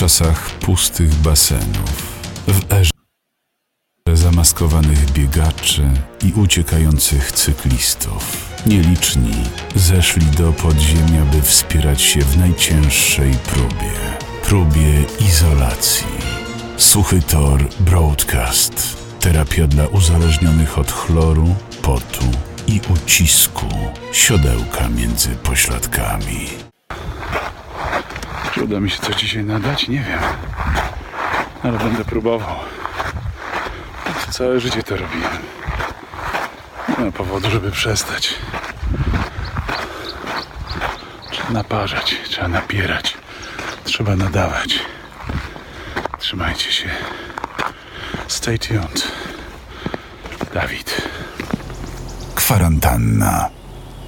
czasach pustych basenów, w erze zamaskowanych biegaczy i uciekających cyklistów. Nieliczni zeszli do podziemia, by wspierać się w najcięższej próbie próbie izolacji. Suchy Tor Broadcast. Terapia dla uzależnionych od chloru, potu i ucisku. Siodełka między pośladkami. Uda mi się coś dzisiaj nadać? Nie wiem. Ale będę próbował. Całe życie to robiłem. Nie ma powodu, żeby przestać. Trzeba naparzać, trzeba napierać, trzeba nadawać. Trzymajcie się. Stay tuned. Dawid. Kwarantanna.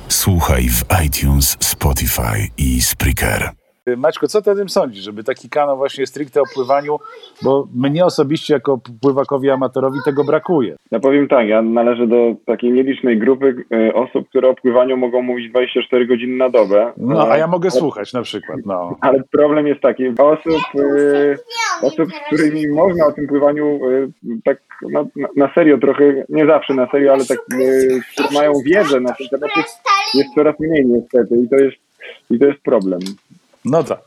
Słuchaj w iTunes, Spotify i Spreaker. Maćko, co ty o tym sądzisz, żeby taki kanał właśnie stricte o pływaniu, bo mnie osobiście jako pływakowi amatorowi tego brakuje. Ja powiem tak, ja należę do takiej nielicznej grupy e, osób, które o pływaniu mogą mówić 24 godziny na dobę. No, a ja mogę słuchać na przykład, no. Ale problem jest taki, osób, e, osób, z którymi można o tym pływaniu tak na, na serio trochę, nie zawsze na serio, ale tak, które mają wiedzę na ten temat jest, jest coraz mniej niestety i to jest, i to jest problem. No tak.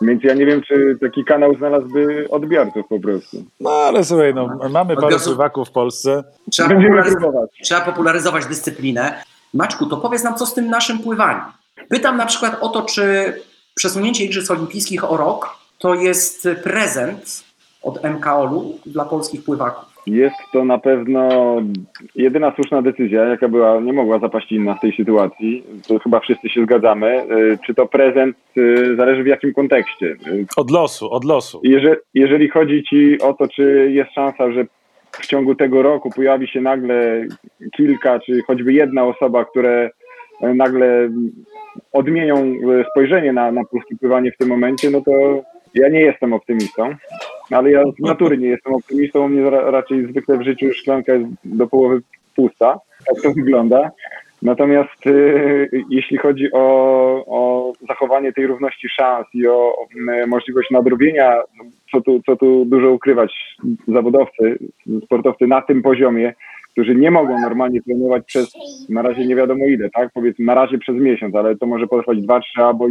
Więc ja nie wiem, czy taki kanał znalazłby odbiorców po prostu. No ale słuchaj, no, mamy parę pływaków w Polsce. Trzeba popularyzować, trzeba popularyzować dyscyplinę. Maczku, to powiedz nam, co z tym naszym pływaniem. Pytam na przykład o to, czy przesunięcie Igrzysk Olimpijskich o rok to jest prezent od MKOL-u dla polskich pływaków. Jest to na pewno jedyna słuszna decyzja, jaka była, nie mogła zapaść inna w tej sytuacji. To chyba wszyscy się zgadzamy. Y, czy to prezent y, zależy w jakim kontekście? Od losu, od losu. Jeżeli, jeżeli chodzi ci o to, czy jest szansa, że w ciągu tego roku pojawi się nagle kilka, czy choćby jedna osoba, które y, nagle odmienią spojrzenie na, na pływanie w tym momencie, no to ja nie jestem optymistą, ale ja z natury nie jestem optymistą. U mnie raczej zwykle w życiu szklanka jest do połowy pusta. Tak to wygląda. Natomiast y, jeśli chodzi o, o, zachowanie tej równości szans i o, o możliwość nadrobienia, co tu, co tu dużo ukrywać, zawodowcy, sportowcy na tym poziomie, którzy nie mogą normalnie trenować przez na razie nie wiadomo ile, tak? Powiedzmy na razie przez miesiąc, ale to może potrwać dwa, trzy albo,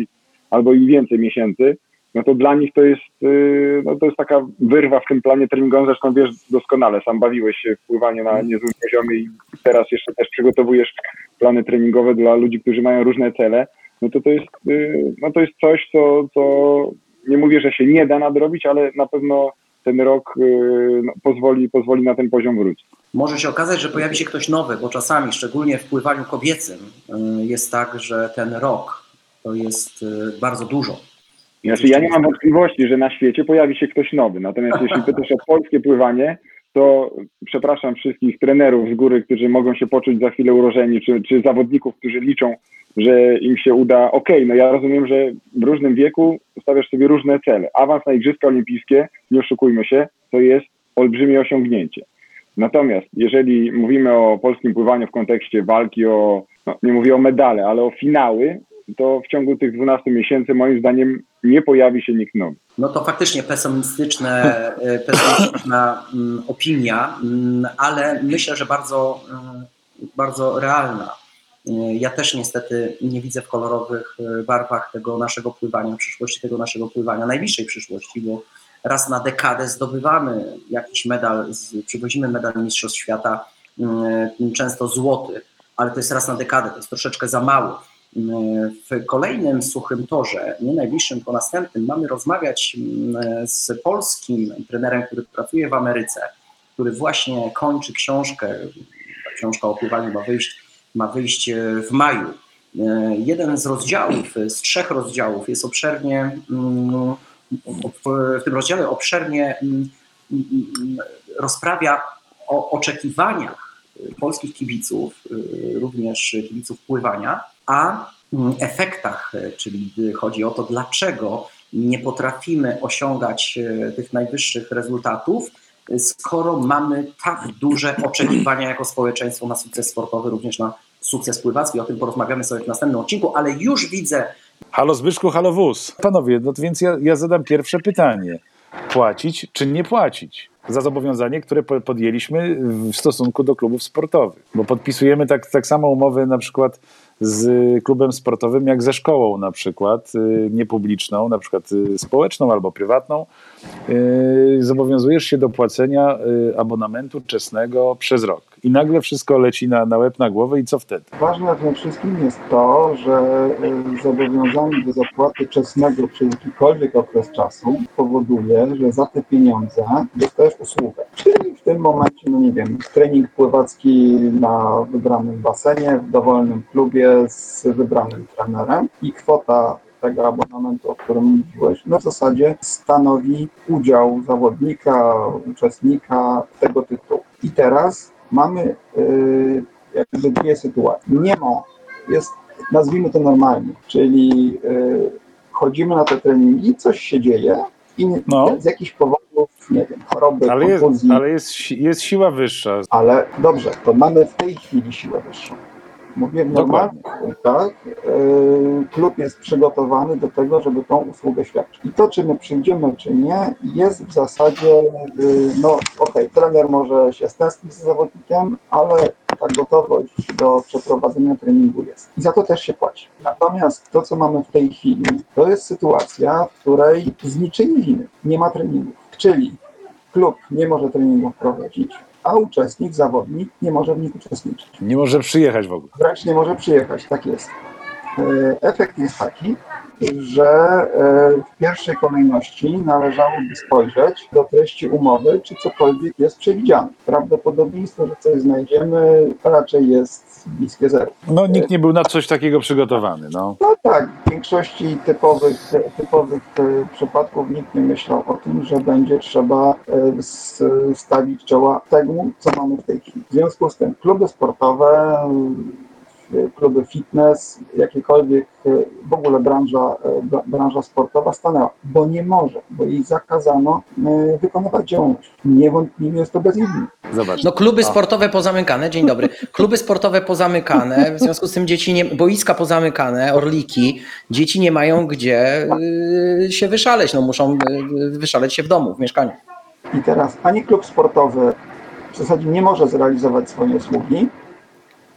albo i więcej miesięcy no to dla nich to jest, y, no to jest taka wyrwa w tym planie treningowym, zresztą wiesz doskonale, sam bawiłeś się w pływanie na niezłym poziomie i teraz jeszcze też przygotowujesz plany treningowe dla ludzi, którzy mają różne cele, no to to jest, y, no to jest coś, co, co nie mówię, że się nie da nadrobić, ale na pewno ten rok y, no, pozwoli, pozwoli na ten poziom wrócić. Może się okazać, że pojawi się ktoś nowy, bo czasami, szczególnie w pływaniu kobiecym, jest tak, że ten rok to jest bardzo dużo znaczy, ja nie mam wątpliwości, że na świecie pojawi się ktoś nowy. Natomiast jeśli pytasz o polskie pływanie, to przepraszam wszystkich trenerów z góry, którzy mogą się poczuć za chwilę urożeni, czy, czy zawodników, którzy liczą, że im się uda. Okej, okay, no ja rozumiem, że w różnym wieku stawiasz sobie różne cele. Awans na Igrzyska Olimpijskie, nie oszukujmy się, to jest olbrzymie osiągnięcie. Natomiast jeżeli mówimy o polskim pływaniu w kontekście walki o, no, nie mówię o medale, ale o finały, to w ciągu tych 12 miesięcy moim zdaniem nie pojawi się nikt nowy. No to faktycznie pesymistyczne, e, pesymistyczna mm, opinia, mm, ale myślę, że bardzo, mm, bardzo realna. E, ja też niestety nie widzę w kolorowych e, barwach tego naszego pływania, przyszłości tego naszego pływania, najbliższej przyszłości, bo raz na dekadę zdobywamy jakiś medal, przywozimy medal Mistrzostw Świata, często złoty, ale to jest raz na dekadę, to jest troszeczkę za mało w kolejnym suchym torze, nie najbliższym, tylko następnym, mamy rozmawiać mm, z polskim trenerem, który pracuje w Ameryce, który właśnie kończy książkę. Książka o pływaniu ma wyjść, ma wyjść e, w maju. E, jeden z rozdziałów, z trzech rozdziałów jest obszernie, mm, w tym rozdziale obszernie mm, rozprawia o oczekiwaniach polskich kibiców, e, również kibiców pływania, a mm, efektach, e, czyli chodzi o to, dlaczego nie potrafimy osiągać e, tych najwyższych rezultatów, skoro mamy tak duże oczekiwania jako społeczeństwo na sukces sportowy, również na sukces pływacki. O tym porozmawiamy sobie w następnym odcinku, ale już widzę Halo Zbyszku, halo wóz. Panowie, no więc ja, ja zadam pierwsze pytanie. Płacić czy nie płacić? Za zobowiązanie, które po- podjęliśmy w stosunku do klubów sportowych. Bo podpisujemy tak, tak samo umowy na przykład z klubem sportowym, jak ze szkołą na przykład, y, niepubliczną, na przykład y, społeczną albo prywatną. Y, Zobowiązujesz się do płacenia abonamentu czesnego przez rok. I nagle wszystko leci na, na łeb, na głowę i co wtedy? Ważne w tym wszystkim jest to, że y, zobowiązanie do zapłaty czesnego przez jakikolwiek okres czasu powoduje, że za te pieniądze dostajesz usługę. Czyli w tym momencie, no nie wiem, trening pływacki na wybranym basenie, w dowolnym klubie z wybranym trenerem i kwota tego abonamentu, o którym mówiłeś, no w zasadzie stanowi udział zawodnika, uczestnika tego tytułu. I teraz mamy y, jakby dwie sytuacje. Nie ma, jest, nazwijmy to normalnie, czyli y, chodzimy na te treningi, coś się dzieje i No. z jakichś powodów, nie wiem, choroby, Ale jest, kontuzji, ale jest, jest siła wyższa. ale dobrze, to mamy w tej chwili siłę wyższą. Mówię normalnie, tak? Yy, Klub jest przygotowany do tego, żeby tą usługę świadczyć. I to, czy my przyjdziemy, czy nie, jest w zasadzie, yy, no okej, trener może się stęsknić z zawodnikiem, ale ta gotowość do przeprowadzenia treningu jest. I za to też się płaci. Natomiast to, co mamy w tej chwili, to jest sytuacja, w której z niczyjej winy nie ma treningów. Czyli klub nie może treningów prowadzić, a uczestnik, zawodnik nie może w nich uczestniczyć. Nie może przyjechać w ogóle. Wręcz nie może przyjechać, tak jest. E, Efekt jest taki, że e, w pierwszej kolejności należałoby spojrzeć do treści umowy, czy cokolwiek jest przewidziane. Prawdopodobieństwo, że coś znajdziemy, raczej jest bliskie zeru. No nikt nie był na coś takiego przygotowany. No. No tak, w większości typowych, typowych e, przypadków nikt nie myślał o tym, że będzie trzeba e, stawić czoła temu, co mamy w tej chwili. W związku z tym kluby sportowe, kluby fitness, jakiekolwiek e, w ogóle branża, e, bra- branża sportowa stanęła, bo nie może, bo jej zakazano e, wykonywać działalność. Niewątpliwie jest to bez jej winy. Zobacz. No kluby sportowe pozamykane, dzień dobry. Kluby sportowe pozamykane, w związku z tym dzieci nie, boiska pozamykane, orliki, dzieci nie mają gdzie y, się wyszaleć, no muszą y, wyszaleć się w domu, w mieszkaniu. I teraz ani klub sportowy w zasadzie nie może zrealizować swojej usługi,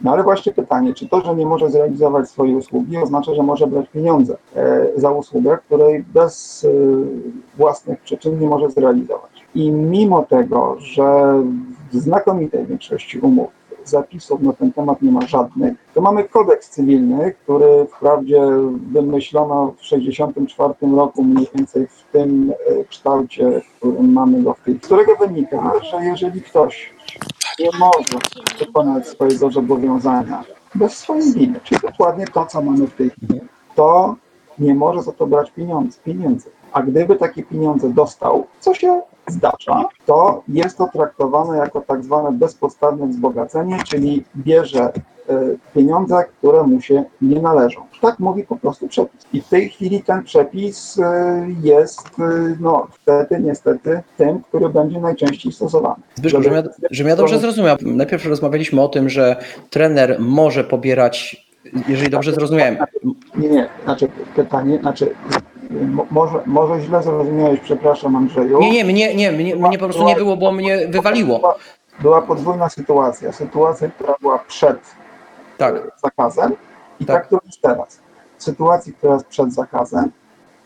no ale właśnie pytanie, czy to, że nie może zrealizować swojej usługi oznacza, że może brać pieniądze e, za usługę, której bez e, własnych przyczyn nie może zrealizować. I mimo tego, że w znakomitej większości umów zapisów na ten temat nie ma żadnych, to mamy kodeks cywilny, który wprawdzie wymyślono w 1964 roku, mniej więcej w tym e, kształcie, w którym mamy go w tej, którego wynika, że jeżeli ktoś nie może wykonać swojego zobowiązania bez swojej winy, czyli dokładnie to, co mamy w tej chwili, to nie może za to brać pieniądze, pieniędzy. A gdyby takie pieniądze dostał, co się zdarza, to jest to traktowane jako tak zwane bezpodstawne wzbogacenie, czyli bierze e, pieniądze, które mu się nie należą. Tak mówi po prostu przepis. I w tej chwili ten przepis e, jest e, no, wtedy niestety tym, który będzie najczęściej stosowany. Zbyszku, żebym ja, żebym ja dobrze zrozumiał. Najpierw rozmawialiśmy o tym, że trener może pobierać, jeżeli dobrze zrozumiałem, Nie, nie, znaczy pytanie, znaczy może, może źle zrozumiałeś, przepraszam Andrzeju. Nie, nie, mnie, nie, mnie, mnie po prostu nie było, bo mnie wywaliło. Była, podwójna sytuacja. Sytuacja, która była przed Tak, zakazem i Tak. tak, która jest teraz. W sytuacji, która jest przed zakazem,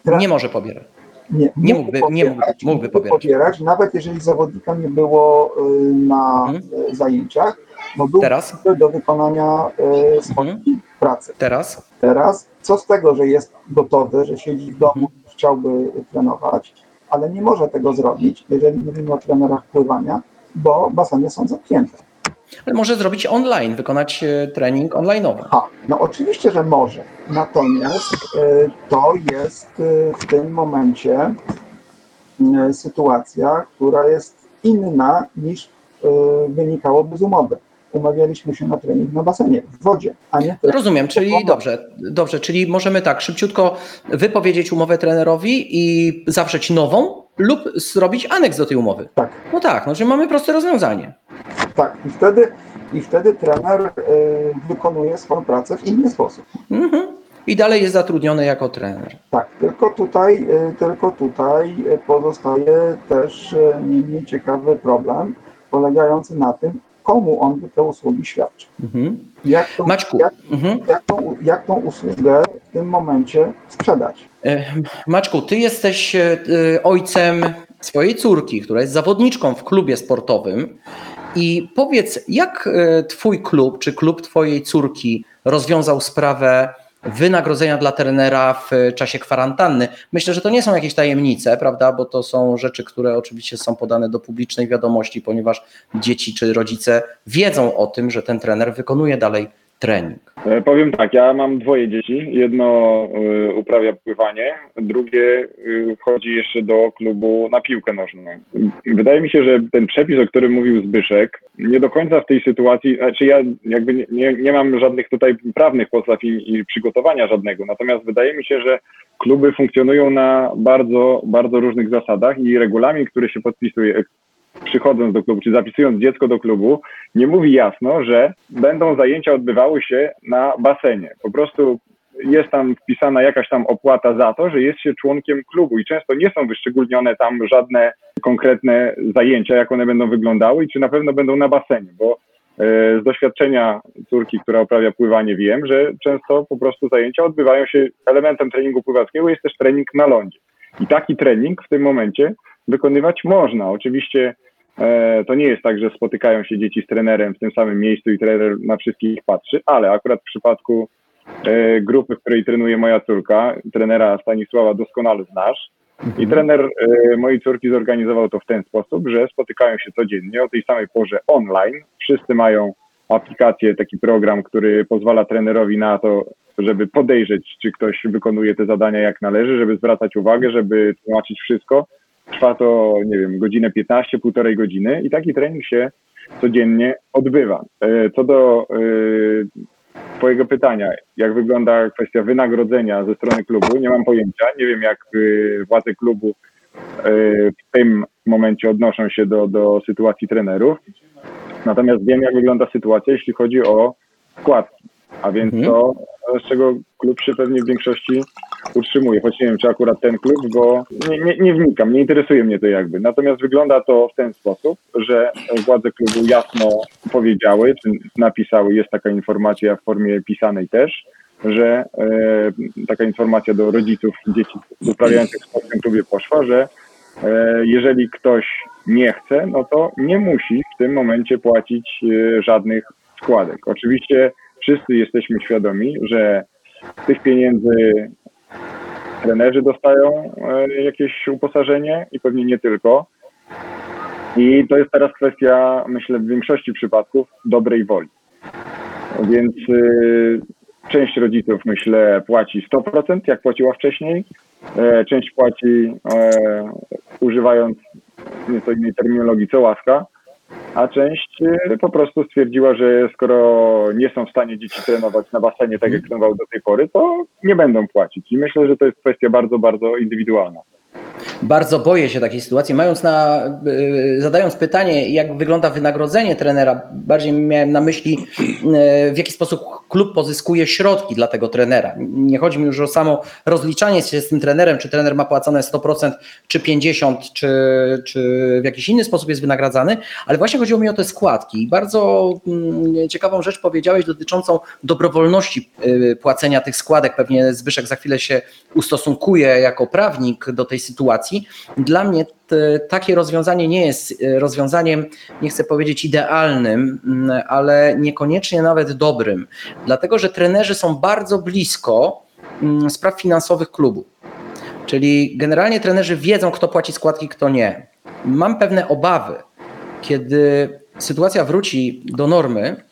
nie może pobierać. nie, Nie mógłby- nie mógłby- mógłby pobierać. nawet jeżeli zawodnika nie było y, na Mhm. y, zajęciach, bo był Teraz? do wykonania swojej Mhm. pracy. Teraz? Teraz, co z tego, że jest gotowy, że siedzi w domu, chciałby trenować, ale nie może tego zrobić, jeżeli mówimy o trenerach pływania, bo baseny są zamknięte. Ale może zrobić online, wykonać e, trening online'owy. A, no oczywiście, że może. Natomiast e, to jest e, w tym momencie sytuacja, która jest inna niż wynikałoby z umowy. Umawialiśmy się na trening na basenie, w wodzie, a nie Rozumiem, czyli dobrze, dobrze, czyli możemy tak szybciutko wypowiedzieć umowę trenerowi i zawrzeć nową lub zrobić aneks do tej umowy. Tak, No tak, no, czyli mamy proste rozwiązanie. tak. I wtedy, i wtedy trener e, wykonuje swoją pracę w inny sposób. Mhm. i dalej jest zatrudniony jako trener. Tak, tylko tutaj, y, tylko tutaj pozostaje też niemniej ciekawy problem polegający na tym, komu on te usługi świadczy. Mhm. Jak, tą, Maćku, jak, mhm. jak, tą, jak tą usługę w tym momencie sprzedać? E, Maćku, ty jesteś e, ojcem swojej córki, która jest zawodniczką w klubie sportowym. I powiedz, jak e, twój klub, czy klub twojej córki rozwiązał sprawę wynagrodzenia dla trenera w czasie kwarantanny. Myślę, że to nie są jakieś tajemnice, prawda, bo to są rzeczy, które oczywiście są podane do publicznej wiadomości, ponieważ dzieci czy rodzice wiedzą o tym, że ten trener wykonuje dalej trening? E, powiem tak, ja mam dwoje dzieci. Jedno y, uprawia pływanie, drugie y, chodzi jeszcze do klubu na piłkę nożną. Wydaje mi się, że ten przepis, o którym mówił Zbyszek, nie do końca w tej sytuacji, znaczy ja jakby nie, nie mam żadnych tutaj prawnych podstaw i, i przygotowania żadnego, natomiast wydaje mi się, że kluby funkcjonują na bardzo, bardzo różnych zasadach i regulamin, który się podpisuje, przychodząc do klubu, czy zapisując dziecko do klubu, nie mówi jasno, że będą zajęcia odbywały się na basenie. Po prostu jest tam wpisana jakaś tam opłata za to, że jest się członkiem klubu i często nie są wyszczególnione tam żadne konkretne zajęcia, jak one będą wyglądały i czy na pewno będą na basenie, bo e, z doświadczenia córki, która uprawia pływanie, wiem, że często po prostu zajęcia odbywają się, elementem treningu pływackiego jest też trening na lądzie. I taki trening w tym momencie wykonywać można. Oczywiście E, to nie jest tak, że spotykają się dzieci z trenerem w tym samym miejscu i trener na wszystkich patrzy, ale akurat w przypadku e, grupy, w której trenuje moja córka, trenera Stanisława doskonale znasz. I mhm. trener e, mojej córki zorganizował to w ten sposób, że spotykają się codziennie o tej samej porze online. Wszyscy mają aplikację, taki program, który pozwala trenerowi na to, żeby podejrzeć, czy ktoś wykonuje te zadania jak należy, żeby zwracać uwagę, żeby tłumaczyć wszystko. Trwa to, nie wiem, godzinę 15, półtorej godziny i taki trening się codziennie odbywa. E, co do e, Twojego pytania, jak wygląda kwestia wynagrodzenia ze strony klubu, nie mam pojęcia. Nie wiem, jak e, władze klubu w tym momencie odnoszą się do, do sytuacji trenerów. Natomiast wiem, jak wygląda sytuacja, jeśli chodzi o składki. A więc mhm. to, z czego klub się pewnie w większości utrzymuje. Choć nie wiem, czy akurat ten klub, bo nie, nie, nie wnikam, nie interesuje mnie to jakby. Natomiast wygląda to w ten sposób, że władze klubu jasno powiedziały, czy napisały, jest taka informacja w formie pisanej też, że e, taka informacja do rodziców dzieci uprawiających sport w tym klubie poszła, że e, jeżeli ktoś nie chce, no to nie musi w tym momencie płacić e, żadnych składek. Oczywiście wszyscy jesteśmy świadomi, że tych pieniędzy trenerzy dostają e, jakieś uposażenie i pewnie nie tylko. I to jest teraz kwestia, myślę, w większości przypadków dobrej woli. Więc y, część rodziców, myślę, płaci 100%, jak płaciła wcześniej. E, część płaci e, używając nieco innej terminologii, co łaska a część y, po prostu stwierdziła, że skoro nie są w stanie dzieci trenować na basenie tak jak trenowały do tej pory, to nie będą płacić. I myślę, że to jest kwestia bardzo, bardzo indywidualna. Bardzo boję się takiej sytuacji. Mając na, y, zadając pytanie, jak wygląda wynagrodzenie trenera, bardziej miałem na myśli, y, w jaki sposób klub pozyskuje środki dla tego trenera. Nie chodzi mi już o samo rozliczanie się z tym trenerem, czy trener ma płacone 100%, czy 50%, czy, czy w jakiś inny sposób jest wynagradzany, ale właśnie chodziło mi o te składki. Bardzo mm, ciekawą rzecz powiedziałeś dotyczącą dobrowolności y, płacenia tych składek. Pewnie Zbyszek za chwilę się ustosunkuje jako prawnik do tej sytuacji. Dla mnie takie rozwiązanie nie jest e, rozwiązaniem, nie chcę powiedzieć idealnym, mm, ale niekoniecznie nawet dobrym, dlatego że trenerzy są bardzo blisko mm, spraw finansowych klubu. Czyli generalnie trenerzy wiedzą, kto płaci składki, kto nie. Mam pewne obawy, kiedy sytuacja wróci do normy,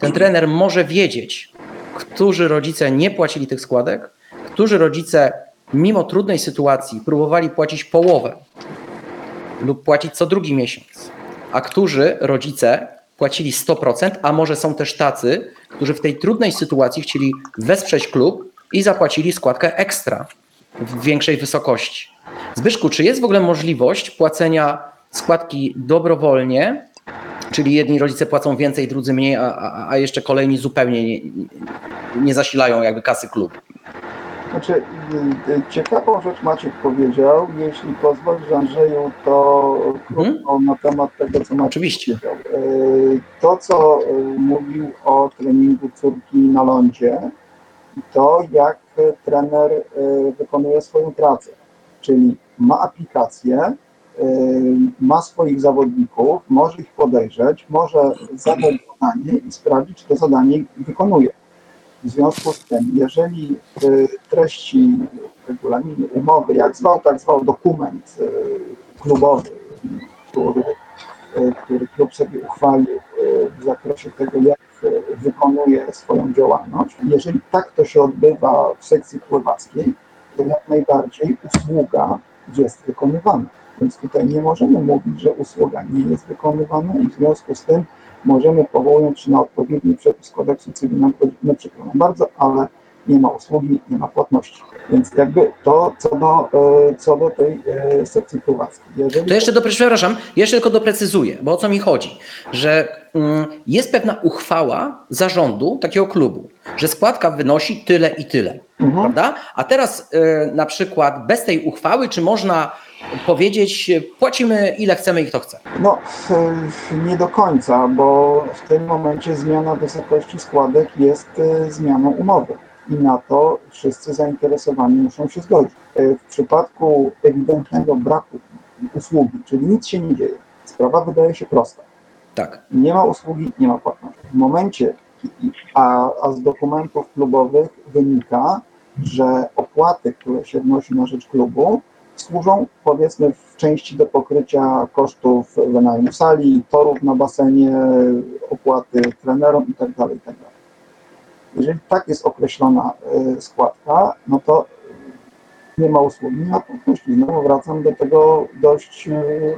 ten trener może wiedzieć, którzy rodzice nie płacili tych składek, którzy rodzice mimo trudnej sytuacji próbowali płacić połowę lub płacić co drugi miesiąc, a którzy rodzice płacili 100%, a może są też tacy, którzy w tej trudnej sytuacji chcieli wesprzeć klub i zapłacili składkę ekstra w większej wysokości. Zbyszku, czy jest w ogóle możliwość płacenia składki dobrowolnie, czyli jedni rodzice płacą więcej, drudzy mniej, a, a, a jeszcze kolejni zupełnie nie, nie zasilają jakby kasy klubu? Znaczy, y, y, ciekawą rzecz Maciek powiedział, jeśli pozwolisz Andrzeju, to krótko na temat tego, co Maciek Oczywiście. powiedział. Y, To, co mówił o treningu córki na lądzie, to jak trener wykonuje swoją pracę, czyli ma aplikację, ma swoich zawodników, może ich podejrzeć, może zadać zadanie i sprawdzić, czy to zadanie wykonuje. W związku z tym, jeżeli y, treści regulaminu umowy, jak zwał, tak zwał dokument y, klubowy, który, y, który klub sobie uchwalił w zakresie tego, jak wykonuje swoją działalność, jeżeli tak to się odbywa w sekcji pływackiej, to jak najbardziej usługa jest wykonywana. Więc tutaj nie możemy mówić, że usługa nie jest wykonywana i w związku z tym możemy powołując się na odpowiedni przepis kodeksu cywilnego, przykro nam bardzo, ale nie ma usługi, nie ma płatności. Więc jakby to co do, e, co do tej e, sekcji pływackiej. Jeżeli To jeszcze do, przepraszam, jeszcze tylko doprecyzuję, bo o co mi chodzi, że mm, jest pewna uchwała zarządu takiego klubu, że składka wynosi tyle i tyle, Mhm. prawda? A teraz y, na przykład bez tej uchwały, czy można powiedzieć, płacimy ile chcemy i kto chce? No, e, nie do końca, bo w tym momencie zmiana wysokości składek jest e, zmianą umowy i na to wszyscy zainteresowani muszą się zgodzić. E, W przypadku ewidentnego braku usługi, czyli nic się nie dzieje, sprawa wydaje się prosta. Tak. Nie ma usługi, nie ma płatności. W momencie, a, a z dokumentów klubowych wynika, że opłaty, które się wnosi na rzecz klubu, służą powiedzmy w części do pokrycia kosztów wynajmu sali, torów na basenie, opłaty trenerom itd. itd. Jeżeli tak jest określona y, składka, no to nie ma usługi, ma płatności. Znowu wracam do tego dość y,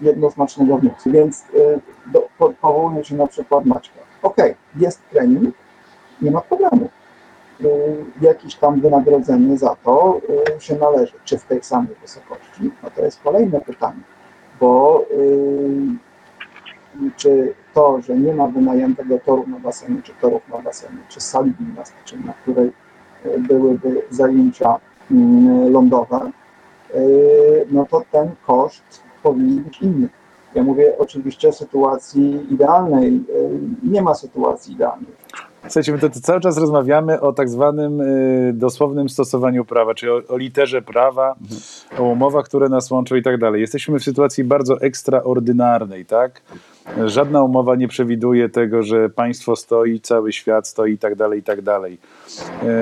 jednoznacznego wniosku. Więc y, do, po, powołuję się na przykład Maćka. Okej, jest trening, nie ma problemu. Jakieś tam wynagrodzenie za to się należy. Czy w tej samej wysokości? No to jest kolejne pytanie, bo czy to, że nie ma wynajętego toru na basenie, czy torów na basenie, czy sali gimnastycznej, na której y, byłyby zajęcia y, lądowe, y, no to ten koszt powinien być inny. Ja mówię oczywiście o sytuacji idealnej. Y, Nie ma sytuacji idealnej. Słuchajcie, my to, to cały czas rozmawiamy o tak zwanym y, dosłownym stosowaniu prawa, czyli o, o literze prawa, o umowach, które nas łączą i tak dalej. Jesteśmy w sytuacji bardzo ekstraordynarnej, tak? Żadna umowa nie przewiduje tego, że państwo stoi, cały świat stoi i tak dalej, i tak dalej.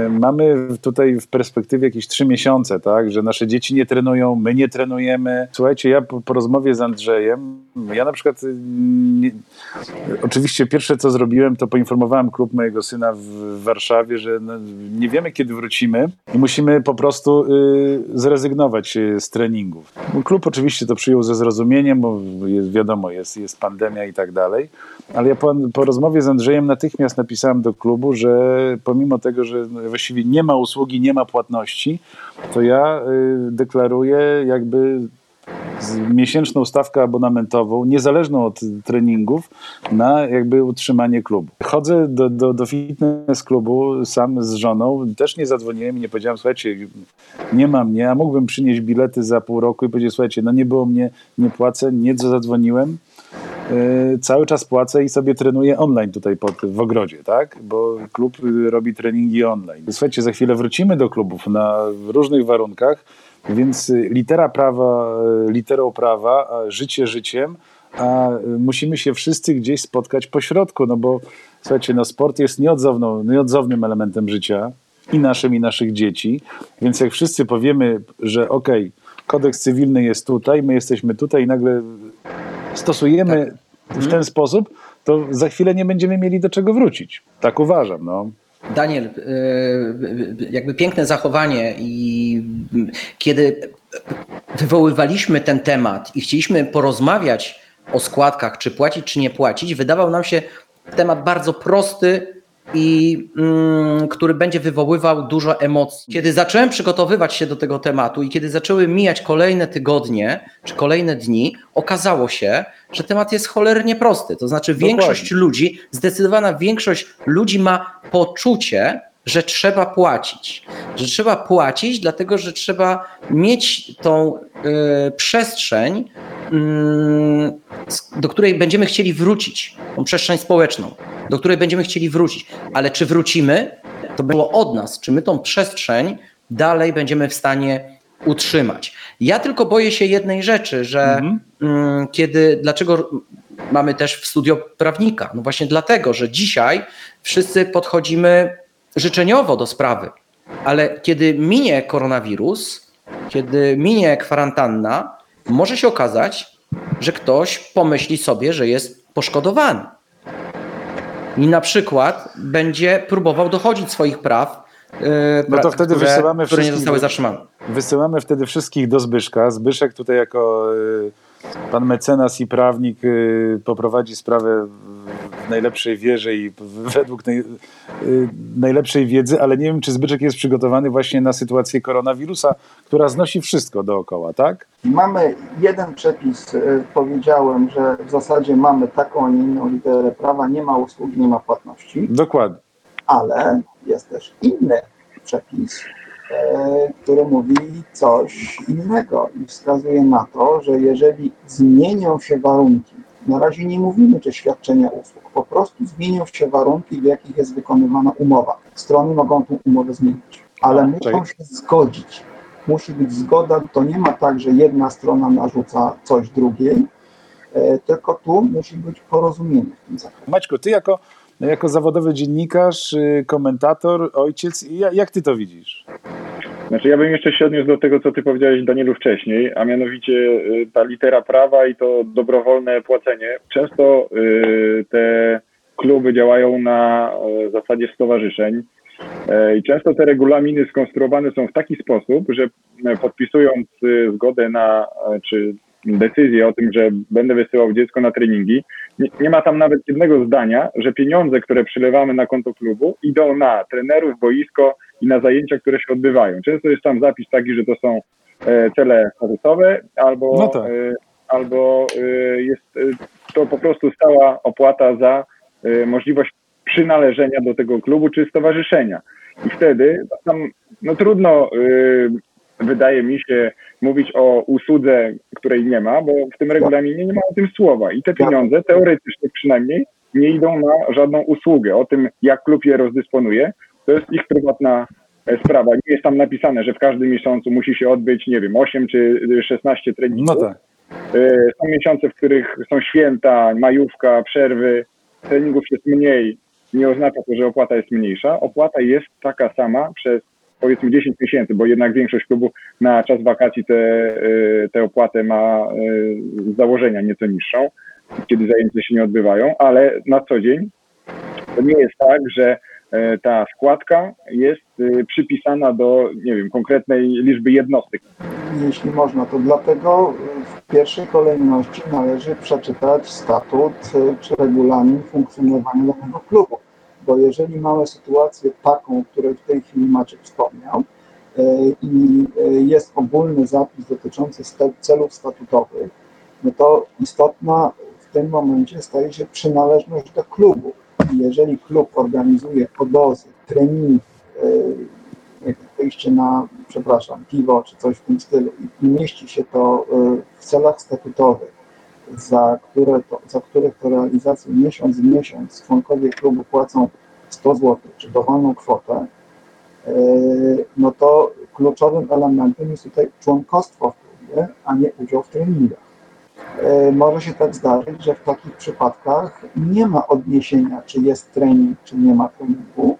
Y, Mamy tutaj w perspektywie jakieś trzy miesiące, tak? Że nasze dzieci nie trenują, my nie trenujemy. Słuchajcie, ja po, po rozmowie z Andrzejem, ja na przykład y, nie, Oczywiście pierwsze co zrobiłem, to poinformowałem klub mojego syna w w Warszawie, że no, nie wiemy kiedy wrócimy i musimy po prostu y, zrezygnować y, z treningów. Klub oczywiście to przyjął ze zrozumieniem, bo jest, wiadomo, jest, jest pandemia i tak dalej, ale ja po, po rozmowie z Andrzejem natychmiast napisałem do klubu, że pomimo tego, że właściwie nie ma usługi, nie ma płatności, to ja y, deklaruję jakby miesięczną stawkę abonamentową, niezależną od treningów, na jakby utrzymanie klubu. Chodzę do, do, do fitness klubu sam z żoną, też nie zadzwoniłem i nie powiedziałem, słuchajcie, nie ma mnie, a mógłbym przynieść bilety za pół roku i powiedzieć, słuchajcie, no nie było mnie, nie płacę, nie zadzwoniłem, cały czas płacę i sobie trenuję online tutaj pod, w ogrodzie, tak? Bo klub y, robi treningi online. Słuchajcie, za chwilę wrócimy do klubów na różnych warunkach, więc y, litera prawa, y, literą prawa, a życie życiem, a y, musimy się wszyscy gdzieś spotkać po środku, no bo słuchajcie, no sport jest nieodzowną, nieodzownym elementem życia i naszym, i naszych dzieci, więc jak wszyscy powiemy, że okej, kodeks cywilny jest tutaj, my jesteśmy tutaj i nagle stosujemy w ten sposób, to za chwilę nie będziemy mieli do czego wrócić. Tak uważam, no. Daniel, y, jakby piękne zachowanie i kiedy wywoływaliśmy ten temat i chcieliśmy porozmawiać o składkach, czy płacić, czy nie płacić, wydawał nam się temat bardzo prosty i mm, który będzie wywoływał dużo emocji. Kiedy zacząłem przygotowywać się do tego tematu i kiedy zaczęły mijać kolejne tygodnie czy kolejne dni, okazało się, że temat jest cholernie prosty. To znaczy większość ludzi, zdecydowana większość ludzi ma poczucie, że trzeba płacić. Że trzeba płacić, dlatego że trzeba mieć tą y, przestrzeń, y, do której będziemy chcieli wrócić, tą przestrzeń społeczną, do której będziemy chcieli wrócić. Ale czy wrócimy, to było od nas, czy my tą przestrzeń dalej będziemy w stanie utrzymać. Ja tylko boję się jednej rzeczy, że mhm. Mm, kiedy, dlaczego mamy też w studio prawnika? No właśnie dlatego, że dzisiaj wszyscy podchodzimy życzeniowo do sprawy, ale kiedy minie koronawirus, kiedy minie kwarantanna, może się okazać, że ktoś pomyśli sobie, że jest poszkodowany. I na przykład będzie próbował dochodzić swoich praw, yy, no to wtedy które, wysyłamy które nie zostały zatrzymane. Wysyłamy wtedy wszystkich do Zbyszka. Zbyszek tutaj jako yy, pan mecenas i prawnik yy, poprowadzi sprawę w najlepszej wierze i według naj, y, najlepszej wiedzy, ale nie wiem, czy Zbyszek jest przygotowany właśnie na sytuację koronawirusa, która znosi wszystko dookoła, tak? Mamy jeden przepis, y, powiedziałem, że w zasadzie mamy taką, a nie inną literę prawa, nie ma usługi, nie ma płatności. Dokładnie. Ale jest też inny przepis, y, który mówi coś innego i wskazuje na to, że jeżeli zmienią się warunki na razie nie mówimy, czy świadczenia usług. Po prostu zmienią się warunki, w jakich jest wykonywana umowa. Strony mogą tę umowę zmienić, ale muszą się zgodzić. Musi być zgoda. To nie ma tak, że jedna strona narzuca coś drugiej, e, tylko tu musi być porozumienie w tym zakresie. Maćku, ty jako, jako zawodowy dziennikarz, y, komentator, ojciec, jak ty to widzisz? Znaczy ja bym jeszcze się odniósł do tego, co ty powiedziałeś Danielu wcześniej, a mianowicie y, ta litera prawa i to dobrowolne płacenie. Często y, te kluby działają na zasadzie stowarzyszeń i często te regulaminy skonstruowane są w taki sposób, że podpisując zgodę na, czy decyzję o tym, że będę wysyłał dziecko na treningi, nie, nie, ma tam nawet jednego zdania, że pieniądze, które przylewamy na konto klubu, idą na trenerów, boisko i na zajęcia, które się odbywają. Często jest tam zapis taki, że to są e, cele statusowe, albo, no tak. E, albo e, jest to po prostu stała opłata za możliwość przynależenia do tego klubu czy stowarzyszenia. I wtedy tam no trudno wydaje mi się mówić o usłudze, której nie ma, bo w tym regulaminie nie ma o tym słowa. I te pieniądze teoretycznie przynajmniej nie idą na żadną usługę. O tym, jak klub je rozdysponuje, to jest ich prywatna e, sprawa. Nie jest tam napisane, że w każdym miesiącu musi się odbyć, nie wiem, 8 czy 16 treningów. No tak. E, są miesiące, w których są święta, majówka, przerwy, treningów jest mniej. Nie oznacza to, że opłata jest mniejsza. Opłata jest taka sama przez powiedzmy 10 miesięcy, bo jednak większość klubów na czas wakacji tę te, te opłatę ma z założenia nieco niższą, kiedy zajęcia się nie odbywają, ale na co dzień to nie jest tak, że e, ta składka jest e, przypisana do, nie wiem, konkretnej liczby jednostek. Jeśli można, to dlatego w pierwszej kolejności należy przeczytać statut e, czy regulamin funkcjonowania danego klubu bo jeżeli mamy sytuację taką, o której w tej chwili Maciek wspomniał, e, i e, jest ogólny zapis dotyczący celów statutowych, no to istotna w tym momencie staje się przynależność do klubu. Jeżeli klub organizuje obozy, treningi, e, wyjście na, przepraszam, piwo czy coś w tym stylu i mieści się to w celach statutowych, za, które to, za których to realizację miesiąc w miesiąc członkowie klubu płacą 100 zł, czy dowolną kwotę, e, no to kluczowym elementem jest tutaj członkostwo w klubie, a nie udział w treningach. E, może się tak zdarzyć, że w takich przypadkach nie ma odniesienia, czy jest trening, czy nie ma treningu,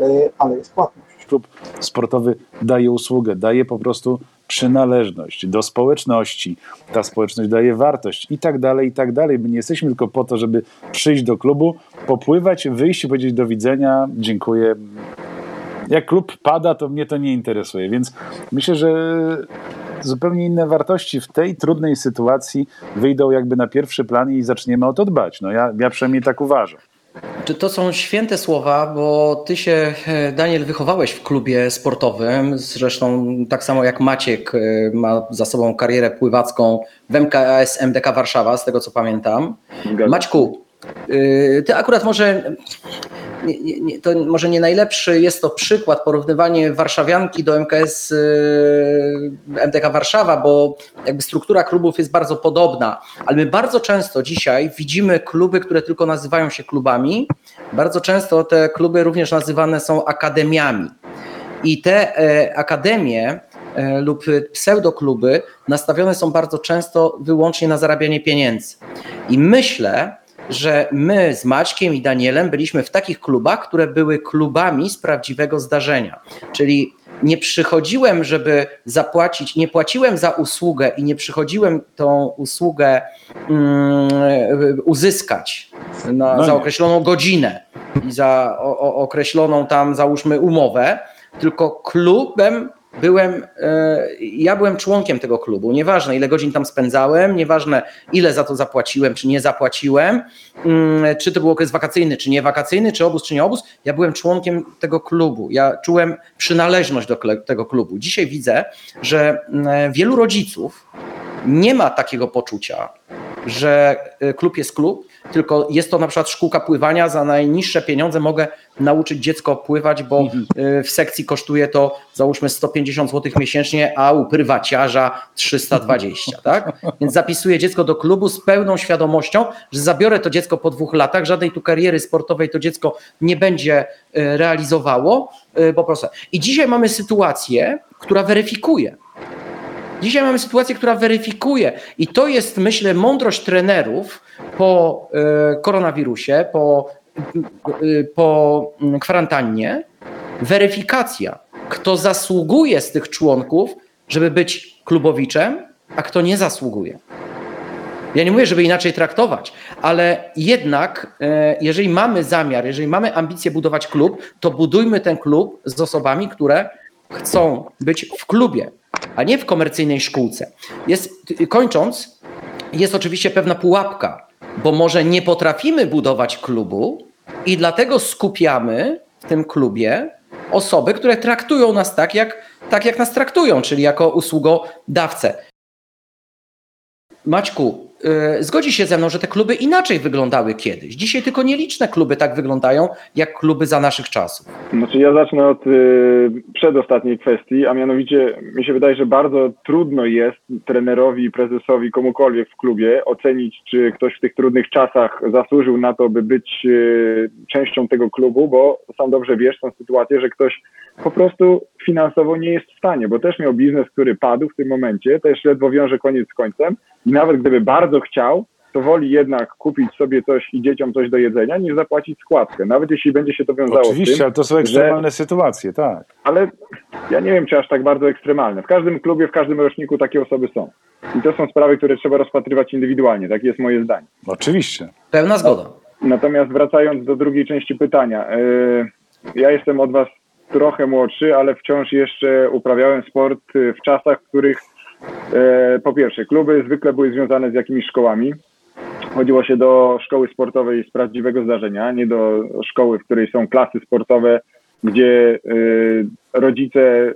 e, ale jest płatność. Klub sportowy daje usługę, daje po prostu przynależność do społeczności, ta społeczność daje wartość i tak dalej, i tak dalej. My nie jesteśmy tylko po to, żeby przyjść do klubu, popływać, wyjść i powiedzieć do widzenia, dziękuję. Jak klub pada, to mnie to nie interesuje, więc myślę, że zupełnie inne wartości w tej trudnej sytuacji wyjdą jakby na pierwszy plan i zaczniemy o to dbać. No ja, ja przynajmniej tak uważam. To są święte słowa, bo ty się, e, Daniel, wychowałeś w klubie sportowym. Zresztą tak samo jak Maciek e, ma za sobą karierę pływacką w MKS MDK Warszawa, z tego co pamiętam. Maćku, ty akurat może nie, nie, to może nie najlepszy jest to przykład, porównywanie warszawianki do MKS yy, MTK Warszawa, bo jakby struktura klubów jest bardzo podobna, ale my bardzo często dzisiaj widzimy kluby, które tylko nazywają się klubami. Bardzo często te kluby również nazywane są akademiami. I te e, akademie e, lub pseudokluby nastawione są bardzo często wyłącznie na zarabianie pieniędzy. I myślę, że my z Maćkiem i Danielem byliśmy w takich klubach, które były klubami z prawdziwego zdarzenia. Czyli nie przychodziłem, żeby zapłacić, nie płaciłem za usługę i nie przychodziłem tą usługę um, uzyskać na, no za określoną godzinę i za o, o, określoną tam, załóżmy, umowę, tylko klubem byłem, e, ja byłem członkiem tego klubu. Nieważne, ile godzin tam spędzałem, nieważne, ile za to zapłaciłem, czy nie zapłaciłem, mm, czy to był okres wakacyjny, czy nie wakacyjny, czy obóz, czy nie obóz. Ja byłem członkiem tego klubu. Ja czułem przynależność do tego klubu. Dzisiaj widzę, że mm, wielu rodziców nie ma takiego poczucia, że e, klub jest klub, tylko jest to na przykład szkółka pływania, za najniższe pieniądze mogę nauczyć dziecko pływać, bo mhm. e, w sekcji kosztuje to załóżmy 150 zł miesięcznie, a u prywaciarza 320, tak? Więc zapisuję dziecko do klubu z pełną świadomością, że zabiorę to dziecko po dwóch latach, żadnej tu kariery sportowej to dziecko nie będzie e, realizowało, po prostu. I dzisiaj mamy sytuację, która weryfikuje, Dzisiaj mamy sytuację, która weryfikuje i to jest, myślę, mądrość trenerów po koronawirusie, po, po kwarantannie, weryfikacja, kto zasługuje z tych członków, żeby być klubowiczem, a kto nie zasługuje. Ja nie mówię, żeby inaczej traktować, ale jednak, e, jeżeli mamy zamiar, jeżeli mamy ambicję budować klub, to budujmy ten klub z osobami, które chcą być w klubie, a nie w komercyjnej szkółce. Jest, kończąc, jest oczywiście pewna pułapka, bo może nie potrafimy budować klubu i dlatego skupiamy w tym klubie osoby, które traktują nas tak, jak, tak jak nas traktują, czyli jako usługodawcę. Maćku, zgodzi się ze mną, że te kluby inaczej wyglądały kiedyś. Dzisiaj tylko nieliczne kluby tak wyglądają, jak kluby za naszych czasów. Znaczy ja zacznę od y, przedostatniej kwestii, a mianowicie mi się wydaje, że bardzo trudno jest trenerowi, prezesowi, komukolwiek w klubie ocenić, czy ktoś w tych trudnych czasach zasłużył na to, by być y, częścią tego klubu, bo sam dobrze wiesz tą sytuację, że ktoś po prostu finansowo nie jest w stanie, bo też miał biznes, który padł w tym momencie, też ledwo wiąże koniec z końcem i nawet gdyby bardzo chciał, to woli jednak kupić sobie coś i dzieciom coś do jedzenia, niż zapłacić składkę. Nawet jeśli będzie się to wiązało Oczywiście, z tym, ale to są ekstremalne że... sytuacje, tak. Ale ja nie wiem, czy aż tak bardzo ekstremalne. W każdym klubie, w każdym roczniku takie osoby są. I to są sprawy, które trzeba rozpatrywać indywidualnie. Tak jest moje zdanie. Oczywiście. Pełna zgoda. Natomiast wracając do drugiej części pytania. Yy, ja jestem od Was trochę młodszy, ale wciąż jeszcze uprawiałem sport w czasach, w których E, po pierwsze, kluby zwykle były związane z jakimiś szkołami. Chodziło się do szkoły sportowej z prawdziwego zdarzenia, nie do szkoły, w której są klasy sportowe, gdzie e, rodzice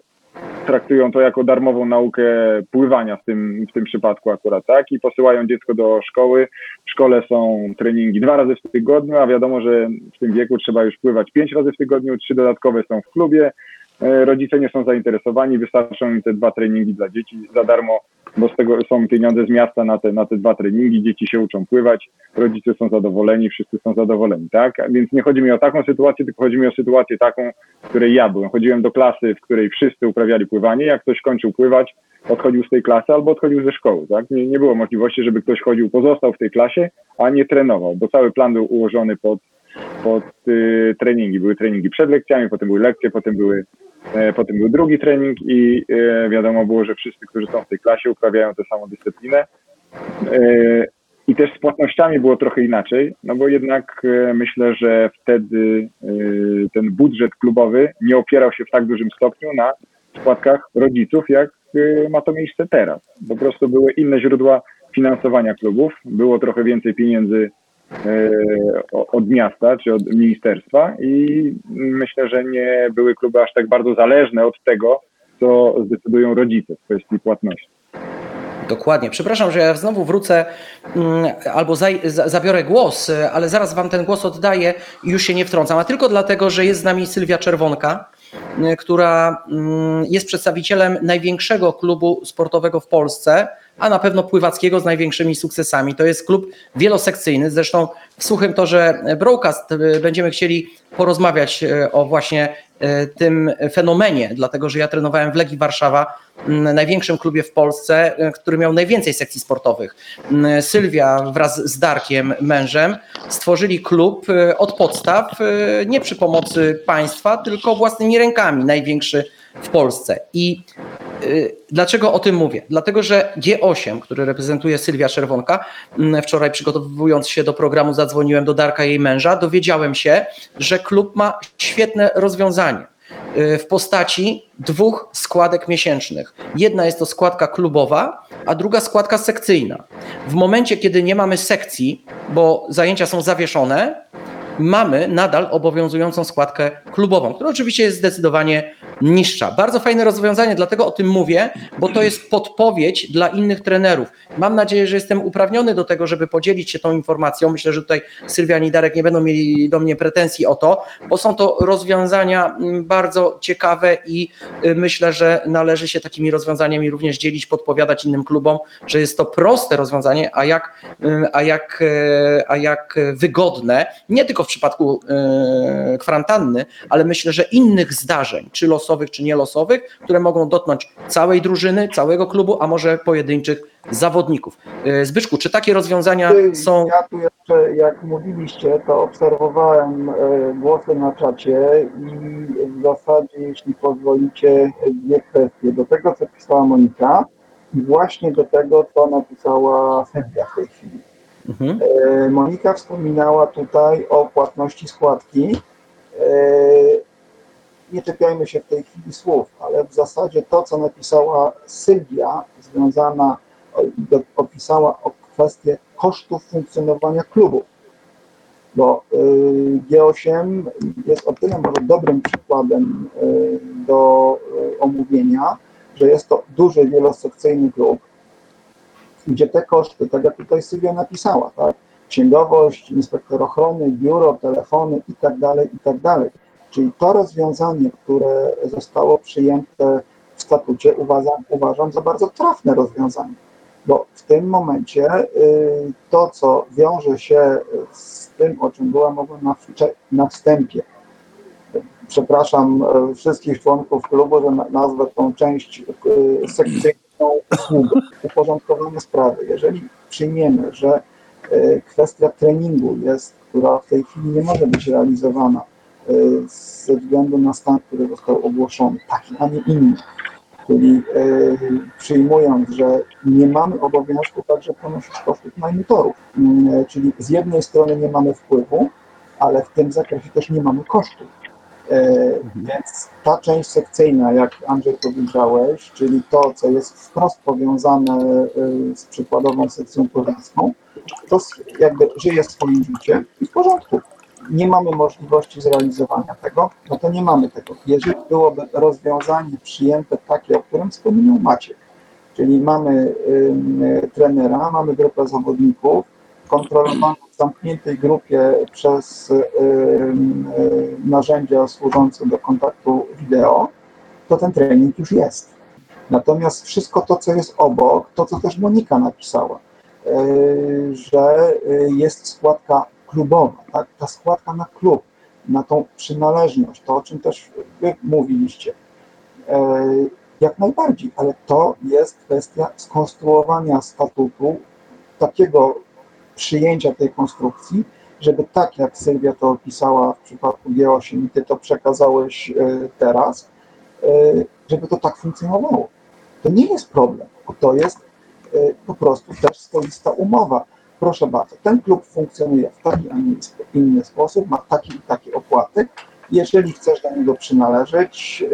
traktują to jako darmową naukę pływania w tym, w tym przypadku akurat, tak? I posyłają dziecko do szkoły. W szkole są treningi dwa razy w tygodniu, a wiadomo, że w tym wieku trzeba już pływać pięć razy w tygodniu, trzy dodatkowe są w klubie, E, rodzice nie są zainteresowani, wystarczą im te dwa treningi dla dzieci za darmo, bo z tego są pieniądze z miasta na te, na te dwa treningi, dzieci się uczą pływać, rodzice są zadowoleni, wszyscy są zadowoleni, tak? Więc nie chodzi mi o taką sytuację, tylko chodzi mi o sytuację taką, w której ja byłem. Chodziłem do klasy, w której wszyscy uprawiali pływanie, jak ktoś kończył pływać, odchodził z tej klasy albo odchodził ze szkoły, tak? Nie, nie było możliwości, żeby ktoś chodził, pozostał w tej klasie, a nie trenował, bo cały plan był ułożony pod pod y, treningi. Były treningi przed lekcjami, potem były lekcje, potem były e, Potem był drugi trening i e, wiadomo było, że wszyscy, którzy są w tej klasie, uprawiają tę samą dyscyplinę. E, I też z płatnościami było trochę inaczej, no bo jednak myślę, że wtedy ten budżet klubowy nie opierał się w tak dużym stopniu na składkach rodziców, jak ma to miejsce teraz. Po prostu były inne źródła finansowania klubów, było trochę więcej pieniędzy E, od miasta czy od ministerstwa i myślę, że nie były kluby aż tak bardzo zależne od tego, co zdecydują rodzice w kwestii płatności. Dokładnie. Przepraszam, że ja znowu wrócę mm, albo zaj- za- zabiorę głos, ale zaraz Wam ten głos oddaję i już się nie wtrącam, a tylko dlatego, że jest z nami Sylwia Czerwonka, y, która mm, jest przedstawicielem największego klubu sportowego w Polsce, a na pewno pływackiego z największymi sukcesami. To jest klub wielosekcyjny. Zresztą w suchym torze Broadcast y, będziemy chcieli porozmawiać y, o właśnie y, tym fenomenie, dlatego że ja trenowałem w Legii Warszawa, największym klubie w Polsce, który miał najwięcej sekcji sportowych. Sylwia wraz z Darkiem, mężem, stworzyli klub od podstaw, nie przy pomocy państwa, tylko własnymi rękami, największy w Polsce. I Dlaczego o tym mówię? Dlatego, że G8, który reprezentuje Sylwia Czerwonka, m, wczoraj przygotowując się do programu, zadzwoniłem do Darka, jej męża, dowiedziałem się, że klub ma świetne rozwiązanie y, w postaci dwóch składek miesięcznych. Jedna jest to składka klubowa, a druga składka sekcyjna. W momencie, kiedy nie mamy sekcji, bo zajęcia są zawieszone, mamy nadal obowiązującą składkę klubową, która oczywiście jest zdecydowanie niższa. Bardzo fajne rozwiązanie, dlatego o tym mówię, bo to jest podpowiedź dla innych trenerów. Mam nadzieję, że jestem uprawniony do tego, żeby podzielić się tą informacją. Myślę, że tutaj Sylwia i Darek nie będą mieli do mnie pretensji o to, bo są to rozwiązania mm, bardzo ciekawe i y, myślę, że należy się takimi rozwiązaniami również dzielić, podpowiadać innym klubom, że jest to proste rozwiązanie, a jak, y, a jak, y, a jak wygodne, nie tylko w przypadku y, kwarantanny, ale myślę, że innych zdarzeń, czy losowych, czy nielosowych, które mogą dotknąć całej drużyny, całego klubu, a może pojedynczych zawodników. Y, Zbyszku, czy takie rozwiązania są... Ja tu jeszcze, jak mówiliście, to obserwowałem e, głosy na czacie i w zasadzie, jeśli pozwolicie, dwie kwestie. Do tego, co pisała Monika i właśnie do tego, co napisała Sylwia w tej chwili. Mhm. E, Monika wspominała tutaj o płatności składki. E, Nie czepiajmy się w tej chwili słów, ale w zasadzie to, co napisała Sylwia, związana, opisała o kwestię kosztów funkcjonowania klubu. Bo y, G8 jest o tyle może dobrym przykładem y, do omówienia, że jest to duży, wielosekcyjny klub, gdzie te koszty, tak jak tutaj Sylwia napisała, tak? Księgowość, inspektor ochrony, biuro, telefony i tak dalej, i tak. Czyli to rozwiązanie, które zostało przyjęte w statucie, uważam, uważam za bardzo trafne rozwiązanie, bo w tym momencie y, to, co wiąże się z tym, o czym była mowa na, na wstępie, przepraszam e, wszystkich członków klubu, że na- nazwę tą część y, sekcyjną usługą, uporządkowanie sprawy. Jeżeli przyjmiemy, że kwestia treningu jest, która w tej chwili nie może być realizowana e, ze względu na stan, który został ogłoszony, taki, a nie inny, czyli e, przyjmując, że nie mamy obowiązku także ponosić kosztów najmu torów, e, czyli z jednej strony nie mamy wpływu, ale w tym zakresie też nie mamy kosztów. E, Więc ta część sekcyjna, jak Andrzej powiedziałeś, czyli to, co jest wprost powiązane e, z przykładową sekcją pływacką, to jakby żyje swoim życiem i w porządku. Nie mamy możliwości zrealizowania tego, no to nie mamy tego. Jeżeli byłoby rozwiązanie przyjęte takie, o którym wspominał Maciek, czyli mamy e, trenera, mamy grupę zawodników, kontrolowaną w zamkniętej grupie przez narzędzia służące do kontaktu wideo, to ten trening już jest. Natomiast wszystko to, co jest obok, to co też Monika napisała, y, że y, jest składka klubowa, tak? ta składka na klub, na tą przynależność, to o czym też Wy mówiliście. Y, Jak najbardziej, ale to jest kwestia skonstruowania statutu, takiego przyjęcia tej konstrukcji, żeby tak jak Sylwia to opisała w przypadku G8 i ty to przekazałeś e, teraz, e, żeby to tak funkcjonowało. To nie jest problem, to jest e, po prostu też swoista umowa. Proszę bardzo, ten klub funkcjonuje w taki, a nie inny sposób, ma takie i takie opłaty. Jeżeli chcesz do niego przynależeć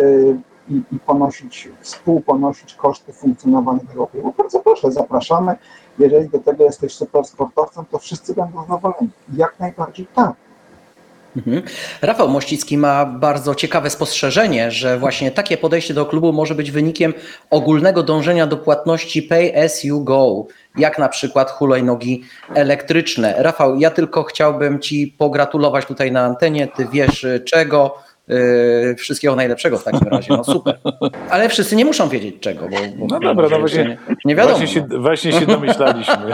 i, i ponosić, współponosić koszty funkcjonowania tego klubu, bardzo proszę, zapraszamy. Jeżeli do tego jesteś super sportowcem, to wszyscy będą zadowoleni. Jak najbardziej tak. Mhm. Rafał Mościcki ma bardzo ciekawe spostrzeżenie, że właśnie takie podejście do klubu może być wynikiem ogólnego dążenia do płatności pay as you go, jak na przykład hulajnogi elektryczne. Rafał, ja tylko chciałbym Ci pogratulować tutaj na antenie. Ty wiesz czego. Yy, wszystkiego najlepszego w takim razie. No super. Ale wszyscy nie muszą wiedzieć czego. Bo, bo No dobra, no właśnie, nie, nie wiadomo. Właśnie się, właśnie się domyślaliśmy.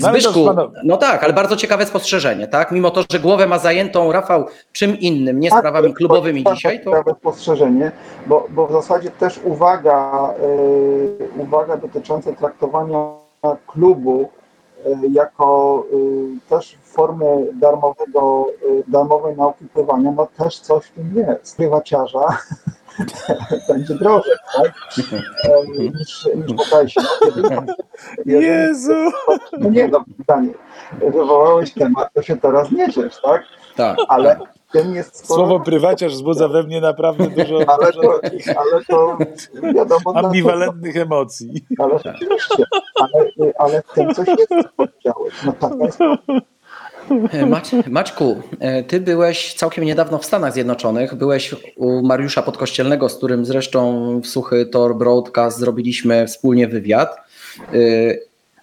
No Zbyszku, no tak, ale bardzo ciekawe spostrzeżenie, tak? Mimo to, że głowę ma zajętą Rafał czym innym, nie Tak, sprawami klubowymi to dzisiaj, to Ciekawe spostrzeżenie, bo, bo w zasadzie też uwaga, y, uwaga dotycząca traktowania klubu jako y, też formy darmowego, y, darmowej nauki pływania, no też coś w tym jest. Prywaciarza będzie drożej, tak? E, niż, niż Jezu! No nie, no Daniel, wywołałeś temat, to się teraz nie ciesz, tak? tak. Ale w tym jest sporo... Słowo prywaciarz wzbudza we mnie naprawdę dużo, Ale dużo to, takich ale to wiadomo, ambiwalentnych emocji. Ale rzeczywiście, ale, ale w tym coś jest, co powiedziałeś. No jest Mać, Maćku, e, ty byłeś całkiem niedawno w Stanach Zjednoczonych, byłeś u Mariusza Podkościelnego, z którym zresztą w Suchy Tor Broadcast zrobiliśmy wspólnie wywiad.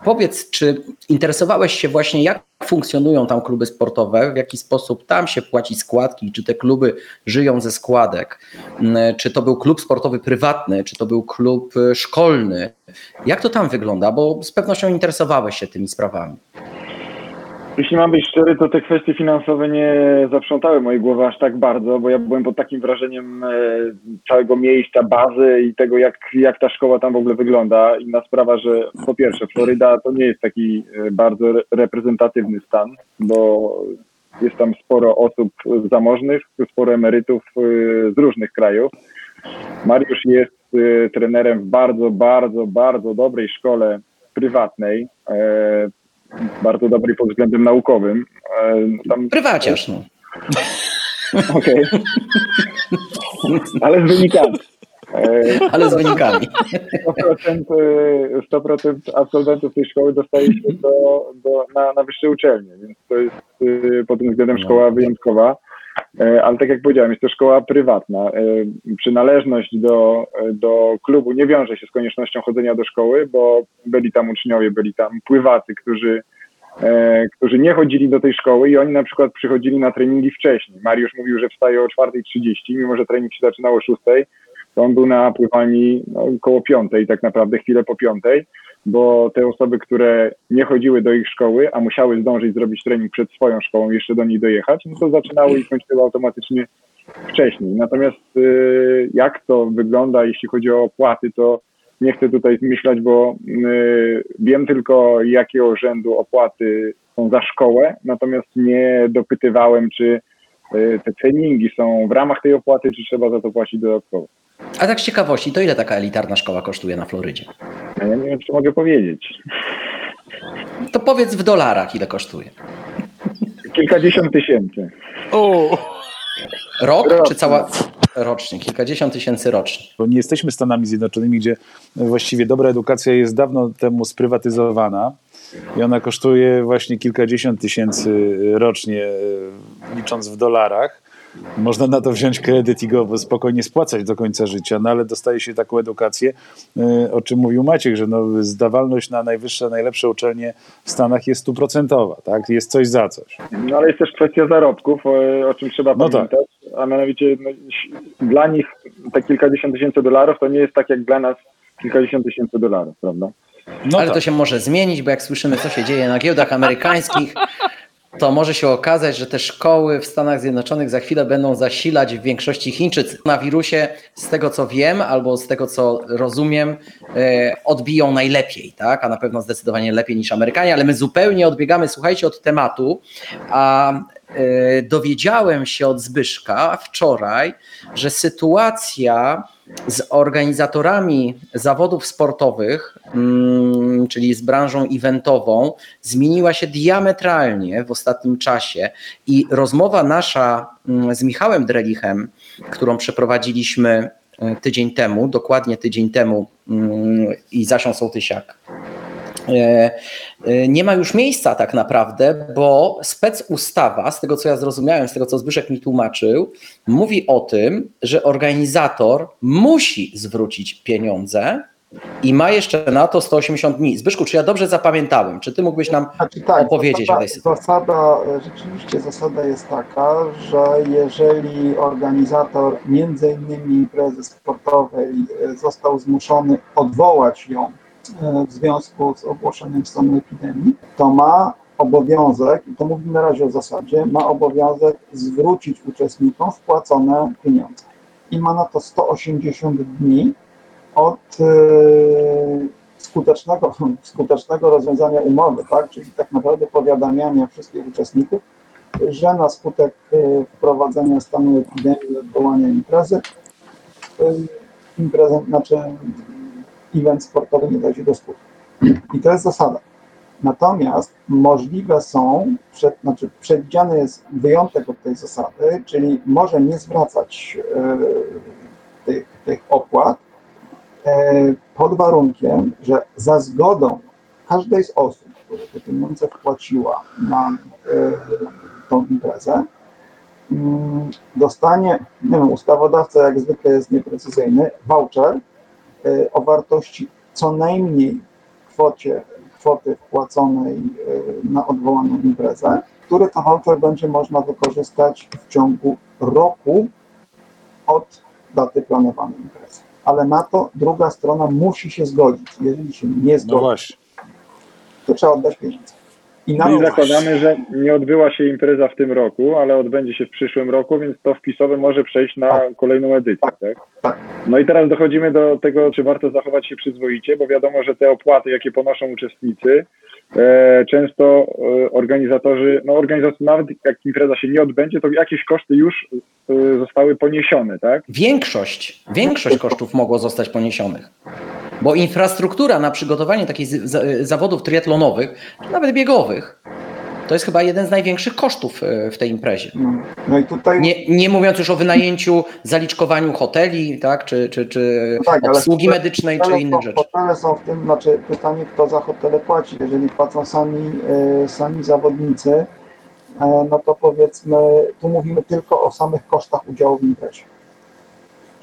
Powiedz, czy interesowałeś się właśnie, jak funkcjonują tam kluby sportowe, w jaki sposób tam się płaci składki, czy te kluby żyją ze składek, Mm, czy to był klub sportowy prywatny, czy to był klub e, szkolny. Jak to tam wygląda? Bo z pewnością interesowałeś się tymi sprawami. Jeśli mam być szczery, to te kwestie finansowe nie zaprzątały mojej głowy aż tak bardzo, bo ja byłem pod takim wrażeniem e, całego miejsca, bazy i tego, jak, jak ta szkoła tam w ogóle wygląda. Inna sprawa, że po pierwsze, Floryda to nie jest taki e, bardzo re- reprezentatywny stan, bo jest tam sporo osób zamożnych, sporo emerytów e, z różnych krajów. Mariusz jest trenerem w bardzo, bardzo, bardzo dobrej szkole prywatnej. E, bardzo dobry pod względem naukowym. E, Tam, Prywaciarz. No. okej. Ale z wynikami. E, ale z wynikami. 100%, e, 100% absolwentów tej szkoły dostaje się do, do, na, na wyższe uczelnie, więc to jest e, pod tym względem szkoła wyjątkowa. E, Ale tak jak powiedziałem, jest to szkoła prywatna. E, Przynależność do, do klubu nie wiąże się z koniecznością chodzenia do szkoły, bo byli tam uczniowie, byli tam pływacy, którzy, e, którzy nie chodzili do tej szkoły i oni na przykład przychodzili na treningi wcześniej. Mariusz mówił, że wstaje o 4.30, mimo że trening się zaczynał o 6.00, to on był na pływalni no, koło piątej, tak naprawdę chwilę po piątej, bo te osoby, które nie chodziły do ich szkoły, a musiały zdążyć zrobić trening przed swoją szkołą, jeszcze do niej dojechać, no to zaczynały i kończyły automatycznie wcześniej. Natomiast y, jak to wygląda, jeśli chodzi o opłaty, to nie chcę tutaj zmyślać, bo y, wiem tylko, jakiego rzędu opłaty są za szkołę, natomiast nie dopytywałem, czy y, te treningi są w ramach tej opłaty, czy trzeba za to płacić dodatkowo. A tak z ciekawości, to ile taka elitarna szkoła kosztuje na Florydzie? Ja nie wiem, czy mogę powiedzieć. To powiedz w dolarach, ile kosztuje. Kilkadziesiąt tysięcy. O! Rok Rocznie. czy cała rocznie? Kilkadziesiąt tysięcy rocznie. Bo nie jesteśmy Stanami Zjednoczonymi, gdzie właściwie dobra edukacja jest dawno temu sprywatyzowana i ona kosztuje właśnie kilkadziesiąt tysięcy rocznie, e, licząc w dolarach. Można na to wziąć kredyt i go spokojnie spłacać do końca życia, no ale dostaje się taką edukację, e, o czym mówił Maciek, że no, zdawalność na najwyższe, najlepsze uczelnie w Stanach jest stuprocentowa, tak? Jest coś za coś. No ale jest też kwestia zarobków, o, czym trzeba No tak. pamiętać, a mianowicie no, dla nich te kilkadziesiąt tysięcy dolarów to nie jest tak jak dla nas kilkadziesiąt tysięcy dolarów, prawda? No Ale tak. to się może zmienić, bo jak słyszymy, co się dzieje na giełdach amerykańskich, to może się okazać, że te szkoły w Stanach Zjednoczonych za chwilę będą zasilać w większości Chińczycy. Na wirusie, z tego co wiem, albo z tego co rozumiem, e, odbiją najlepiej, tak? A na pewno zdecydowanie lepiej niż Amerykanie, ale my zupełnie odbiegamy, słuchajcie, od tematu. A e, dowiedziałem się od Zbyszka wczoraj, że sytuacja z organizatorami zawodów sportowych, mm, czyli z branżą eventową, zmieniła się diametralnie w ostatnim czasie i rozmowa nasza mm, z Michałem Drelichem, którą przeprowadziliśmy e, tydzień temu, dokładnie tydzień temu mm, i Zasią Sołtysiak nie ma już miejsca tak naprawdę, bo spec ustawa, z tego co ja zrozumiałem, z tego co Zbyszek mi tłumaczył, mówi o tym, że organizator musi zwrócić pieniądze i ma jeszcze na to 180 dni. Zbyszku, czy ja dobrze zapamiętałem? Czy ty mógłbyś nam Znaczy tak, opowiedzieć zasada, o tej sytuacji? Zasada, rzeczywiście zasada jest taka, że jeżeli organizator między innymi imprezy sportowej e, został zmuszony odwołać ją e, w związku z ogłoszeniem stanu epidemii, to ma obowiązek, i to mówimy na razie o zasadzie, ma obowiązek zwrócić uczestnikom wpłacone pieniądze. I ma na to 180 dni od e, skutecznego, skutecznego rozwiązania umowy, tak? czyli tak naprawdę powiadamiania wszystkich uczestników, że na skutek e, wprowadzenia stanu epidemii, odwołania imprezy, e, imprezę, znaczy event sportowy nie dojdzie do skutku. I to jest zasada. Natomiast możliwe są, przed, znaczy przewidziany jest wyjątek od tej zasady, czyli może nie zwracać e, tych, tych opłat, e, pod warunkiem, że za zgodą każdej z osób, które te pieniądze wpłaciła na e, tą imprezę, mm, dostanie, nie wiem, ustawodawca jak zwykle jest nieprecyzyjny, voucher o wartości co najmniej kwocie, kwoty wpłaconej e, na odwołaną imprezę, który to voucher będzie można wykorzystać w ciągu roku od daty planowanej imprezy. Ale na to druga strona musi się zgodzić. Jeżeli się nie No zgodzi, właśnie. to trzeba oddać pieniądze. I na zakładamy, że nie odbyła się impreza w tym roku, ale odbędzie się w przyszłym roku, więc to wpisowe może przejść na Tak. kolejną edycję, tak? tak. No i teraz dochodzimy do tego, czy warto zachować się przyzwoicie, bo wiadomo, że te opłaty, jakie ponoszą uczestnicy, często e, organizatorzy, no organizatorzy, nawet jak impreza się nie odbędzie, to jakieś koszty już e, zostały poniesione, tak? Większość, większość kosztów mogło zostać poniesionych. Bo infrastruktura na przygotowanie takich zawodów triatlonowych, nawet biegowych, to jest chyba jeden z największych kosztów e, w tej imprezie. No, no i tutaj Nie, nie mówiąc już o wynajęciu, zaliczkowaniu hoteli, tak, czy, czy, czy No tak, obsługi medycznej, czy innych rzeczy. Hotele są w tym, znaczy pytanie, kto za hotele płaci. Jeżeli płacą sami, e, sami zawodnicy, e, no to powiedzmy, tu mówimy tylko o samych kosztach udziału w imprezie.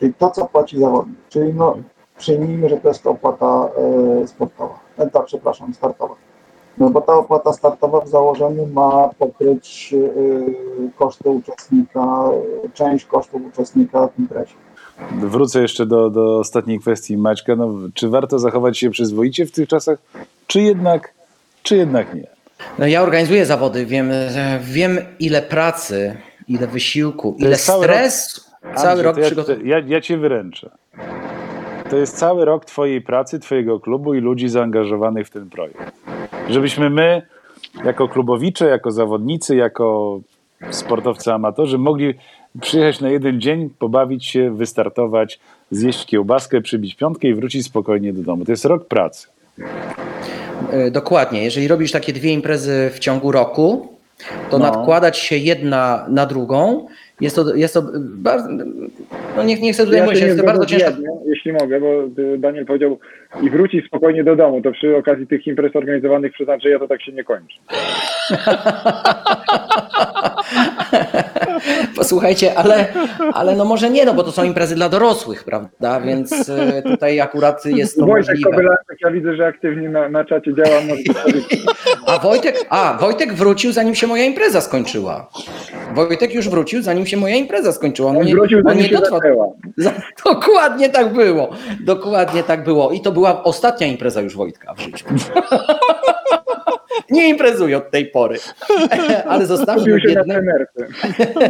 Czyli to, co płaci zawodnik. Czyli no, przyjmijmy, że to jest opłata sportowa. E, ta, przepraszam, startowa. No bo ta opłata startowa w założeniu ma pokryć e, koszty uczestnika, część kosztów uczestnika w imprezie. Wrócę jeszcze do, do ostatniej kwestii Maćka. No, czy warto zachować się przyzwoicie w tych czasach, czy jednak, czy jednak nie? No ja organizuję zawody, wiem, wiem ile pracy, ile wysiłku, ile cały stresu. Cały Andrzej, rok ja, przygotowania. ja, ja cię wyręczę. To jest cały rok twojej pracy, twojego klubu i ludzi zaangażowanych w ten projekt. Żebyśmy my, jako klubowicze, jako zawodnicy, jako sportowcy amatorzy, mogli przyjechać na jeden dzień, pobawić się, wystartować, zjeść kiełbaskę, przybić piątkę i wrócić spokojnie do domu. To jest rok pracy. E, Dokładnie. Jeżeli robisz takie dwie imprezy w ciągu roku, to No. nadkładać się jedna na drugą jest to, jest to bardzo, no nie, nie chcę tutaj Ja mówić, jest to bardzo ciężko. jeśli mogę, bo y, Daniel powiedział i wróci spokojnie do domu, to przy okazji tych imprez organizowanych przez Andrzeja to tak się nie kończy. Posłuchajcie, ale, ale no może nie, no bo to są imprezy dla dorosłych, prawda? Więc e, tutaj akurat jest to Wojtek możliwe. Ja widzę, że aktywnie na, na czacie działa. A Wojtek, a Wojtek wrócił zanim się moja impreza skończyła. Wojtek już wrócił zanim się moja impreza skończyła. On On nie, wrócił, on zanim nie się dotrwał. Dokładnie tak było. Dokładnie tak było. I to była ostatnia impreza już Wojtka w życiu. Nie imprezuje od tej pory. Ale zostawił Kupił się na trenerce.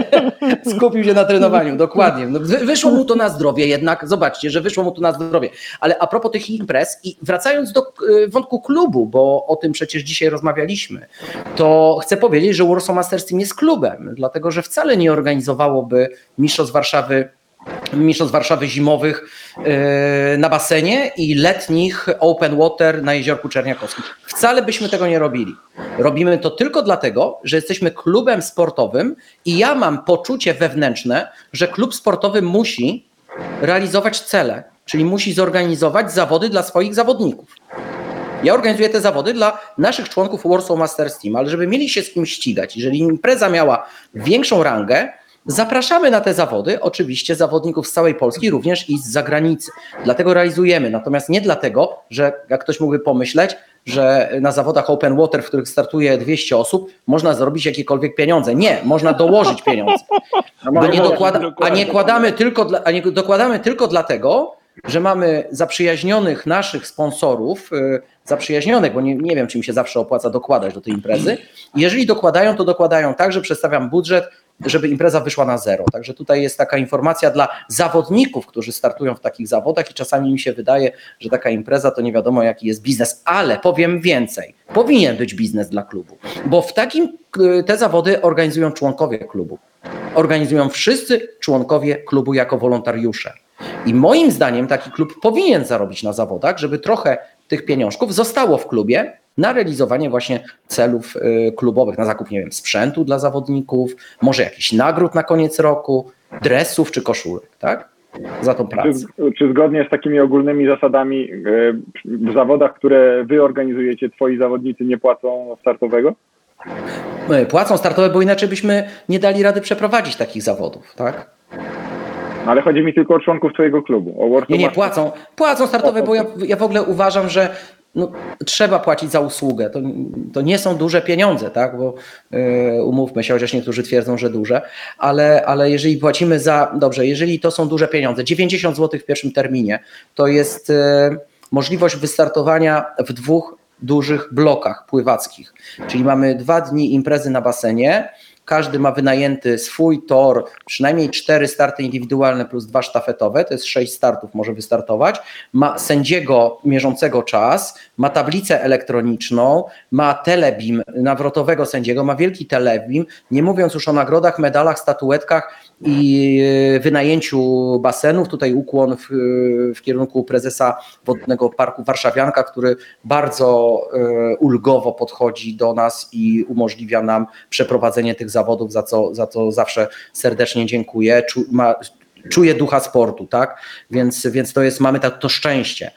Skupił się na trenowaniu, dokładnie. No, wy- wyszło mu to na zdrowie jednak, zobaczcie, że wyszło mu to na zdrowie. Ale a propos tych imprez i wracając do y, wątku klubu, bo o tym przecież dzisiaj rozmawialiśmy, to chcę powiedzieć, że Warsaw Masters Team jest klubem, dlatego że wcale nie organizowałoby Mistrzostw Warszawy Mistrzostw Warszawy zimowych yy, na basenie i letnich open water na jeziorku Czerniakowskim. Wcale byśmy tego nie robili. Robimy to tylko dlatego, że jesteśmy klubem sportowym i ja mam poczucie wewnętrzne, że klub sportowy musi realizować cele, czyli musi zorganizować zawody dla swoich zawodników. Ja organizuję te zawody dla naszych członków Warsaw Masters Team, ale żeby mieli się z kim ścigać, jeżeli impreza miała większą rangę, Zapraszamy na te zawody, oczywiście zawodników z całej Polski, również i z zagranicy. Dlatego realizujemy. Natomiast nie dlatego, że jak ktoś mógłby pomyśleć, że na zawodach open water, w których startuje 200 osób, można zrobić jakiekolwiek pieniądze. Nie, można dołożyć pieniądze. A nie, dokłada, a nie, kładamy tylko dla, a nie dokładamy tylko dlatego, że mamy zaprzyjaźnionych naszych sponsorów, yy, zaprzyjaźnionych, bo nie, nie wiem, czy mi się zawsze opłaca dokładać do tej imprezy. Jeżeli dokładają, to dokładają tak, że przedstawiam budżet, żeby impreza wyszła na zero. Także tutaj jest taka informacja dla zawodników, którzy startują w takich zawodach i czasami mi się wydaje, że taka impreza to nie wiadomo jaki jest biznes, ale powiem więcej. Powinien być biznes dla klubu, bo w takim te zawody organizują członkowie klubu. Organizują wszyscy członkowie klubu jako wolontariusze. I moim zdaniem taki klub powinien zarobić na zawodach, żeby trochę tych pieniążków zostało w klubie na realizowanie właśnie celów y, klubowych, na zakup, nie wiem, sprzętu dla zawodników, może jakichś nagród na koniec roku, dresów czy koszulek, tak? Za tą pracę. Czy, czy zgodnie z takimi ogólnymi zasadami y, w zawodach, które wy organizujecie, twoi zawodnicy nie płacą startowego? Płacą startowe, bo inaczej byśmy nie dali rady przeprowadzić takich zawodów, tak? No, ale chodzi mi tylko o członków twojego klubu. O nie, nie, płacą. Płacą startowe, bo ja, ja w ogóle uważam, że no, trzeba płacić za usługę. To, to nie są duże pieniądze, tak? Bo yy, umówmy się, chociaż niektórzy twierdzą, że duże, ale, ale jeżeli płacimy za, dobrze, jeżeli to są duże pieniądze, 90 zł w pierwszym terminie, to jest yy, możliwość wystartowania w dwóch dużych blokach pływackich. Czyli mamy dwa dni imprezy na basenie, każdy ma wynajęty swój tor, przynajmniej cztery starty indywidualne plus dwa sztafetowe, to jest sześć startów może wystartować, ma sędziego mierzącego czas, ma tablicę elektroniczną, ma telebim nawrotowego sędziego, ma wielki telebim, nie mówiąc już o nagrodach, medalach, statuetkach i e, wynajęciu basenów. Tutaj ukłon w, w kierunku prezesa Wodnego Parku Warszawianka, który bardzo e, ulgowo podchodzi do nas i umożliwia nam przeprowadzenie tych zawodów, za co, za co zawsze serdecznie dziękuję. Czu, ma, czuje ducha sportu, tak? Więc, więc to jest, mamy to, to szczęście.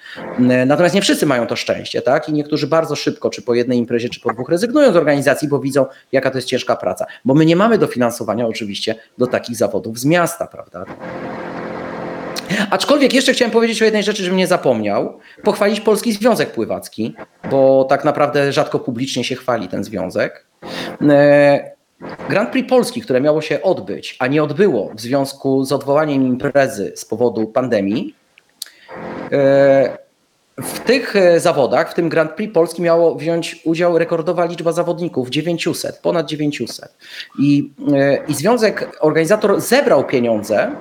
Natomiast nie wszyscy mają to szczęście, tak? I niektórzy bardzo szybko, czy po jednej imprezie, czy po dwóch rezygnują z organizacji, bo widzą, jaka to jest ciężka praca. Bo my nie mamy dofinansowania oczywiście do takich zawodów z miasta, prawda? Aczkolwiek jeszcze chciałem powiedzieć o jednej rzeczy, żebym nie zapomniał. Pochwalić Polski Związek Pływacki, bo tak naprawdę rzadko publicznie się chwali ten związek. Grand Prix Polski, które miało się odbyć, a nie odbyło w związku z odwołaniem imprezy z powodu pandemii, e, w tych e, zawodach, w tym Grand Prix Polski miało wziąć udział rekordowa liczba zawodników 900, ponad 900. I, e, i związek, organizator zebrał pieniądze,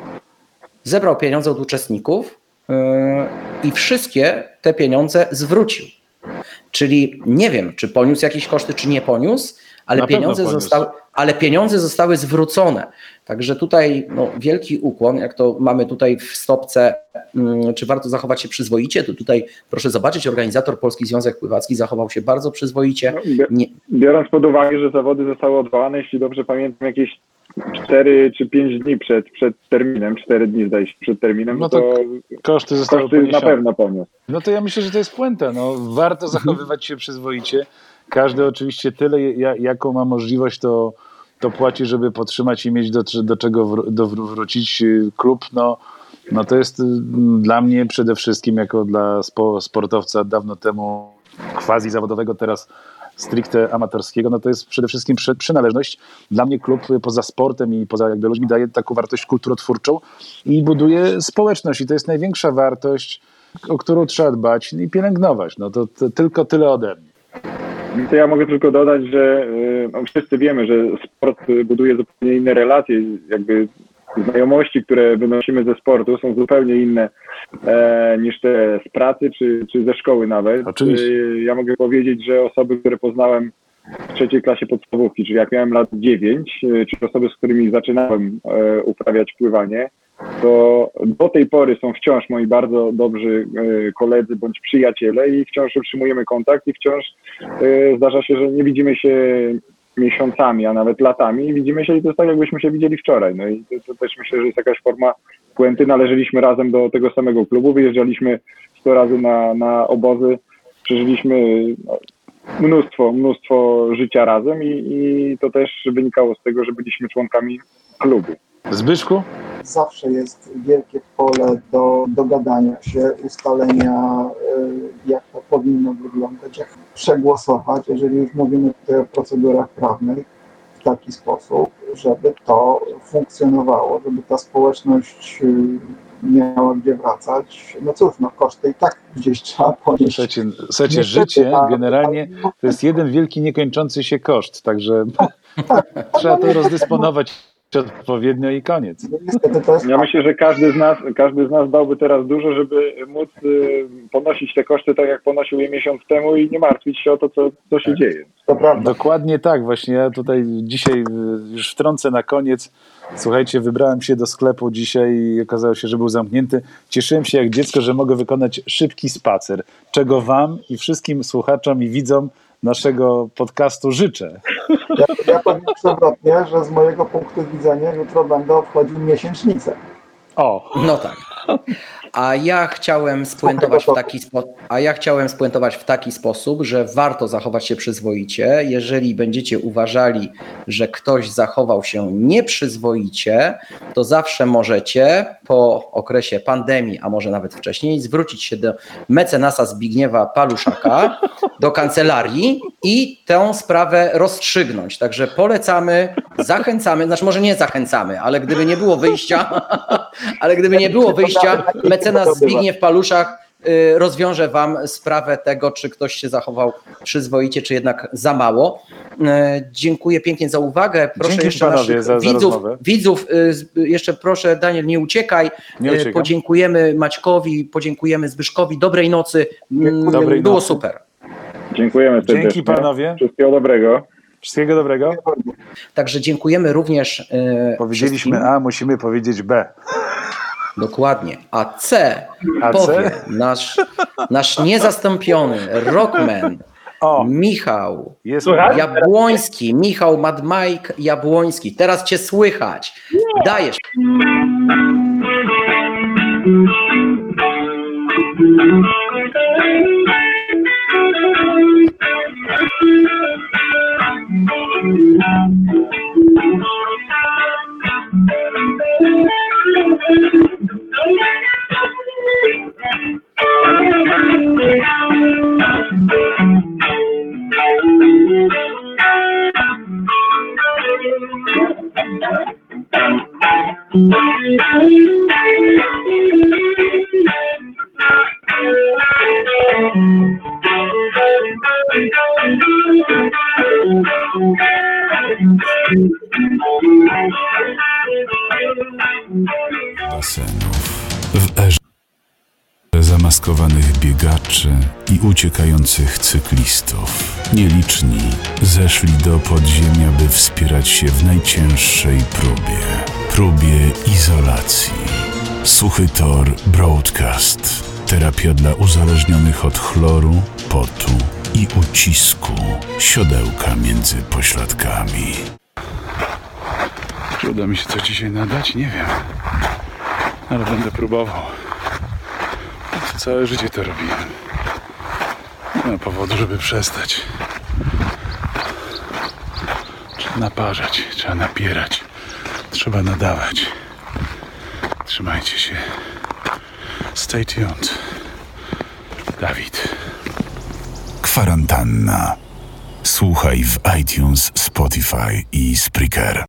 zebrał pieniądze od uczestników i wszystkie te pieniądze zwrócił. Czyli nie wiem, czy poniósł jakieś koszty, czy nie poniósł, ale pieniądze, zostały, ale pieniądze zostały zwrócone. Także tutaj no, wielki ukłon, jak to mamy tutaj w stopce, hmm, czy warto zachować się przyzwoicie, to tutaj proszę zobaczyć, organizator Polski Związek Pływacki zachował się bardzo przyzwoicie. No, Nie... Biorąc pod uwagę, że zawody zostały odwołane, jeśli dobrze pamiętam, jakieś 4 czy 5 dni przed, przed terminem, 4 dni zdaje się przed terminem, no to, to koszty zostały koszty na pewno poniósł. No to ja myślę, że to jest puenta. No, warto zachowywać się przyzwoicie. Każdy oczywiście tyle, jaką ma możliwość, to, to płaci, żeby podtrzymać i mieć do, do czego wr do wrócić. Klub, no, no to jest mm, dla mnie przede wszystkim, jako dla spo sportowca dawno temu quasi zawodowego, teraz stricte amatorskiego, no to jest przede wszystkim przynależność. Dla mnie klub poza sportem i poza jakby ludźmi daje taką wartość kulturotwórczą i buduje społeczność i to jest największa wartość, o którą trzeba dbać i pielęgnować. No to, to tylko tyle ode mnie. To ja mogę tylko dodać, że y, no, wszyscy wiemy, że sport buduje zupełnie inne relacje, jakby znajomości, które wynosimy ze sportu są zupełnie inne e, niż te z pracy czy, czy ze szkoły nawet. Oczywiście. E, ja mogę powiedzieć, że osoby, które poznałem w trzeciej klasie podstawówki, czyli jak miałem lat 9, e, czy osoby, z którymi zaczynałem e, uprawiać pływanie, to do tej pory są wciąż moi bardzo dobrzy e, koledzy bądź przyjaciele i wciąż utrzymujemy kontakt i wciąż e, zdarza się, że nie widzimy się miesiącami, a nawet latami i widzimy się i to jest tak, jakbyśmy się widzieli wczoraj. No i to, też myślę, że jest jakaś forma puenty. Należeliśmy razem do tego samego klubu, wyjeżdżaliśmy 100 razy na, na obozy przeżyliśmy no, mnóstwo, mnóstwo życia razem i, i to też wynikało z tego, że byliśmy członkami klubu. Zbyszku? Zawsze jest wielkie pole do dogadania się, ustalenia, y, jak to powinno wyglądać, jak przegłosować, jeżeli już mówimy tutaj o procedurach prawnych, w taki sposób, żeby to funkcjonowało, żeby ta społeczność y, miała gdzie wracać. No cóż, no koszty i tak gdzieś trzeba ponieść. Słuchajcie, słuchajcie życie a- generalnie a- to jest jeden wielki, niekończący się koszt, także Tak, trzeba to rozdysponować odpowiednio i koniec. No Ja myślę, że każdy z nas, każdy z nas dałby teraz dużo, żeby móc y, ponosić te koszty tak, jak ponosił je miesiąc temu i nie martwić się o to, co, co się dzieje. to prawda. Dokładnie tak, właśnie ja tutaj dzisiaj y, już wtrącę na koniec. Słuchajcie, wybrałem się do sklepu dzisiaj i okazało się, że był zamknięty. Cieszyłem się jak dziecko, że mogę wykonać szybki spacer, czego Wam i wszystkim słuchaczom i widzom naszego podcastu życzę. Ja, ja powiem przewrotnie, że z mojego punktu widzenia jutro będę obchodził miesięcznicę. O, No tak. A ja chciałem spuentować w taki spo... a ja chciałem spuentować w taki sposób, że warto zachować się przyzwoicie. Jeżeli będziecie uważali, że ktoś zachował się nieprzyzwoicie, to zawsze możecie po okresie pandemii, a może nawet wcześniej, zwrócić się do mecenasa Zbigniewa Paluszaka, do kancelarii i tę sprawę rozstrzygnąć. Także polecamy, zachęcamy, znaczy może nie zachęcamy, ale gdyby nie było wyjścia, ale gdyby nie było wyjścia, mecenas Zbigniew Paluszak y, rozwiąże wam sprawę tego, czy ktoś się zachował przyzwoicie, czy jednak za mało. Y, Dziękuję pięknie za uwagę. Proszę Dzięki jeszcze panowie naszych za- za widzów, rozmowę. widzów, y, jeszcze proszę Daniel, nie uciekaj. Nie uciekam. Podziękujemy Maćkowi, podziękujemy Zbyszkowi. Dobrej nocy. Mm, Dobrej Było nocy. super. Dziękujemy serdecznie. dzięki panowie. Wszystkiego dobrego. Wszystkiego dobrego. Także dziękujemy również. Powiedzieliśmy wszystkim. A, musimy powiedzieć B. Dokładnie. A C A powie C? nasz, nasz niezastąpiony rockman O, Michał Jabłoński. Michał Mad Mike Jabłoński. Teraz cię słychać. Dajesz. Zeszli do podziemia, by wspierać się w najcięższej próbie. Próbie izolacji. Suchy Tor Broadcast. Terapia dla uzależnionych od chloru, potu i ucisku. Siodełka między pośladkami. Czy uda mi się coś dzisiaj nadać? Nie wiem. Ale będę próbował. Całe życie to robiłem. Nie ma powodu, żeby przestać. Naparzać, trzeba napierać, trzeba nadawać. Trzymajcie się. Stay tuned. Dawid. Kwarantanna. Słuchaj w iTunes, Spotify i Spreaker.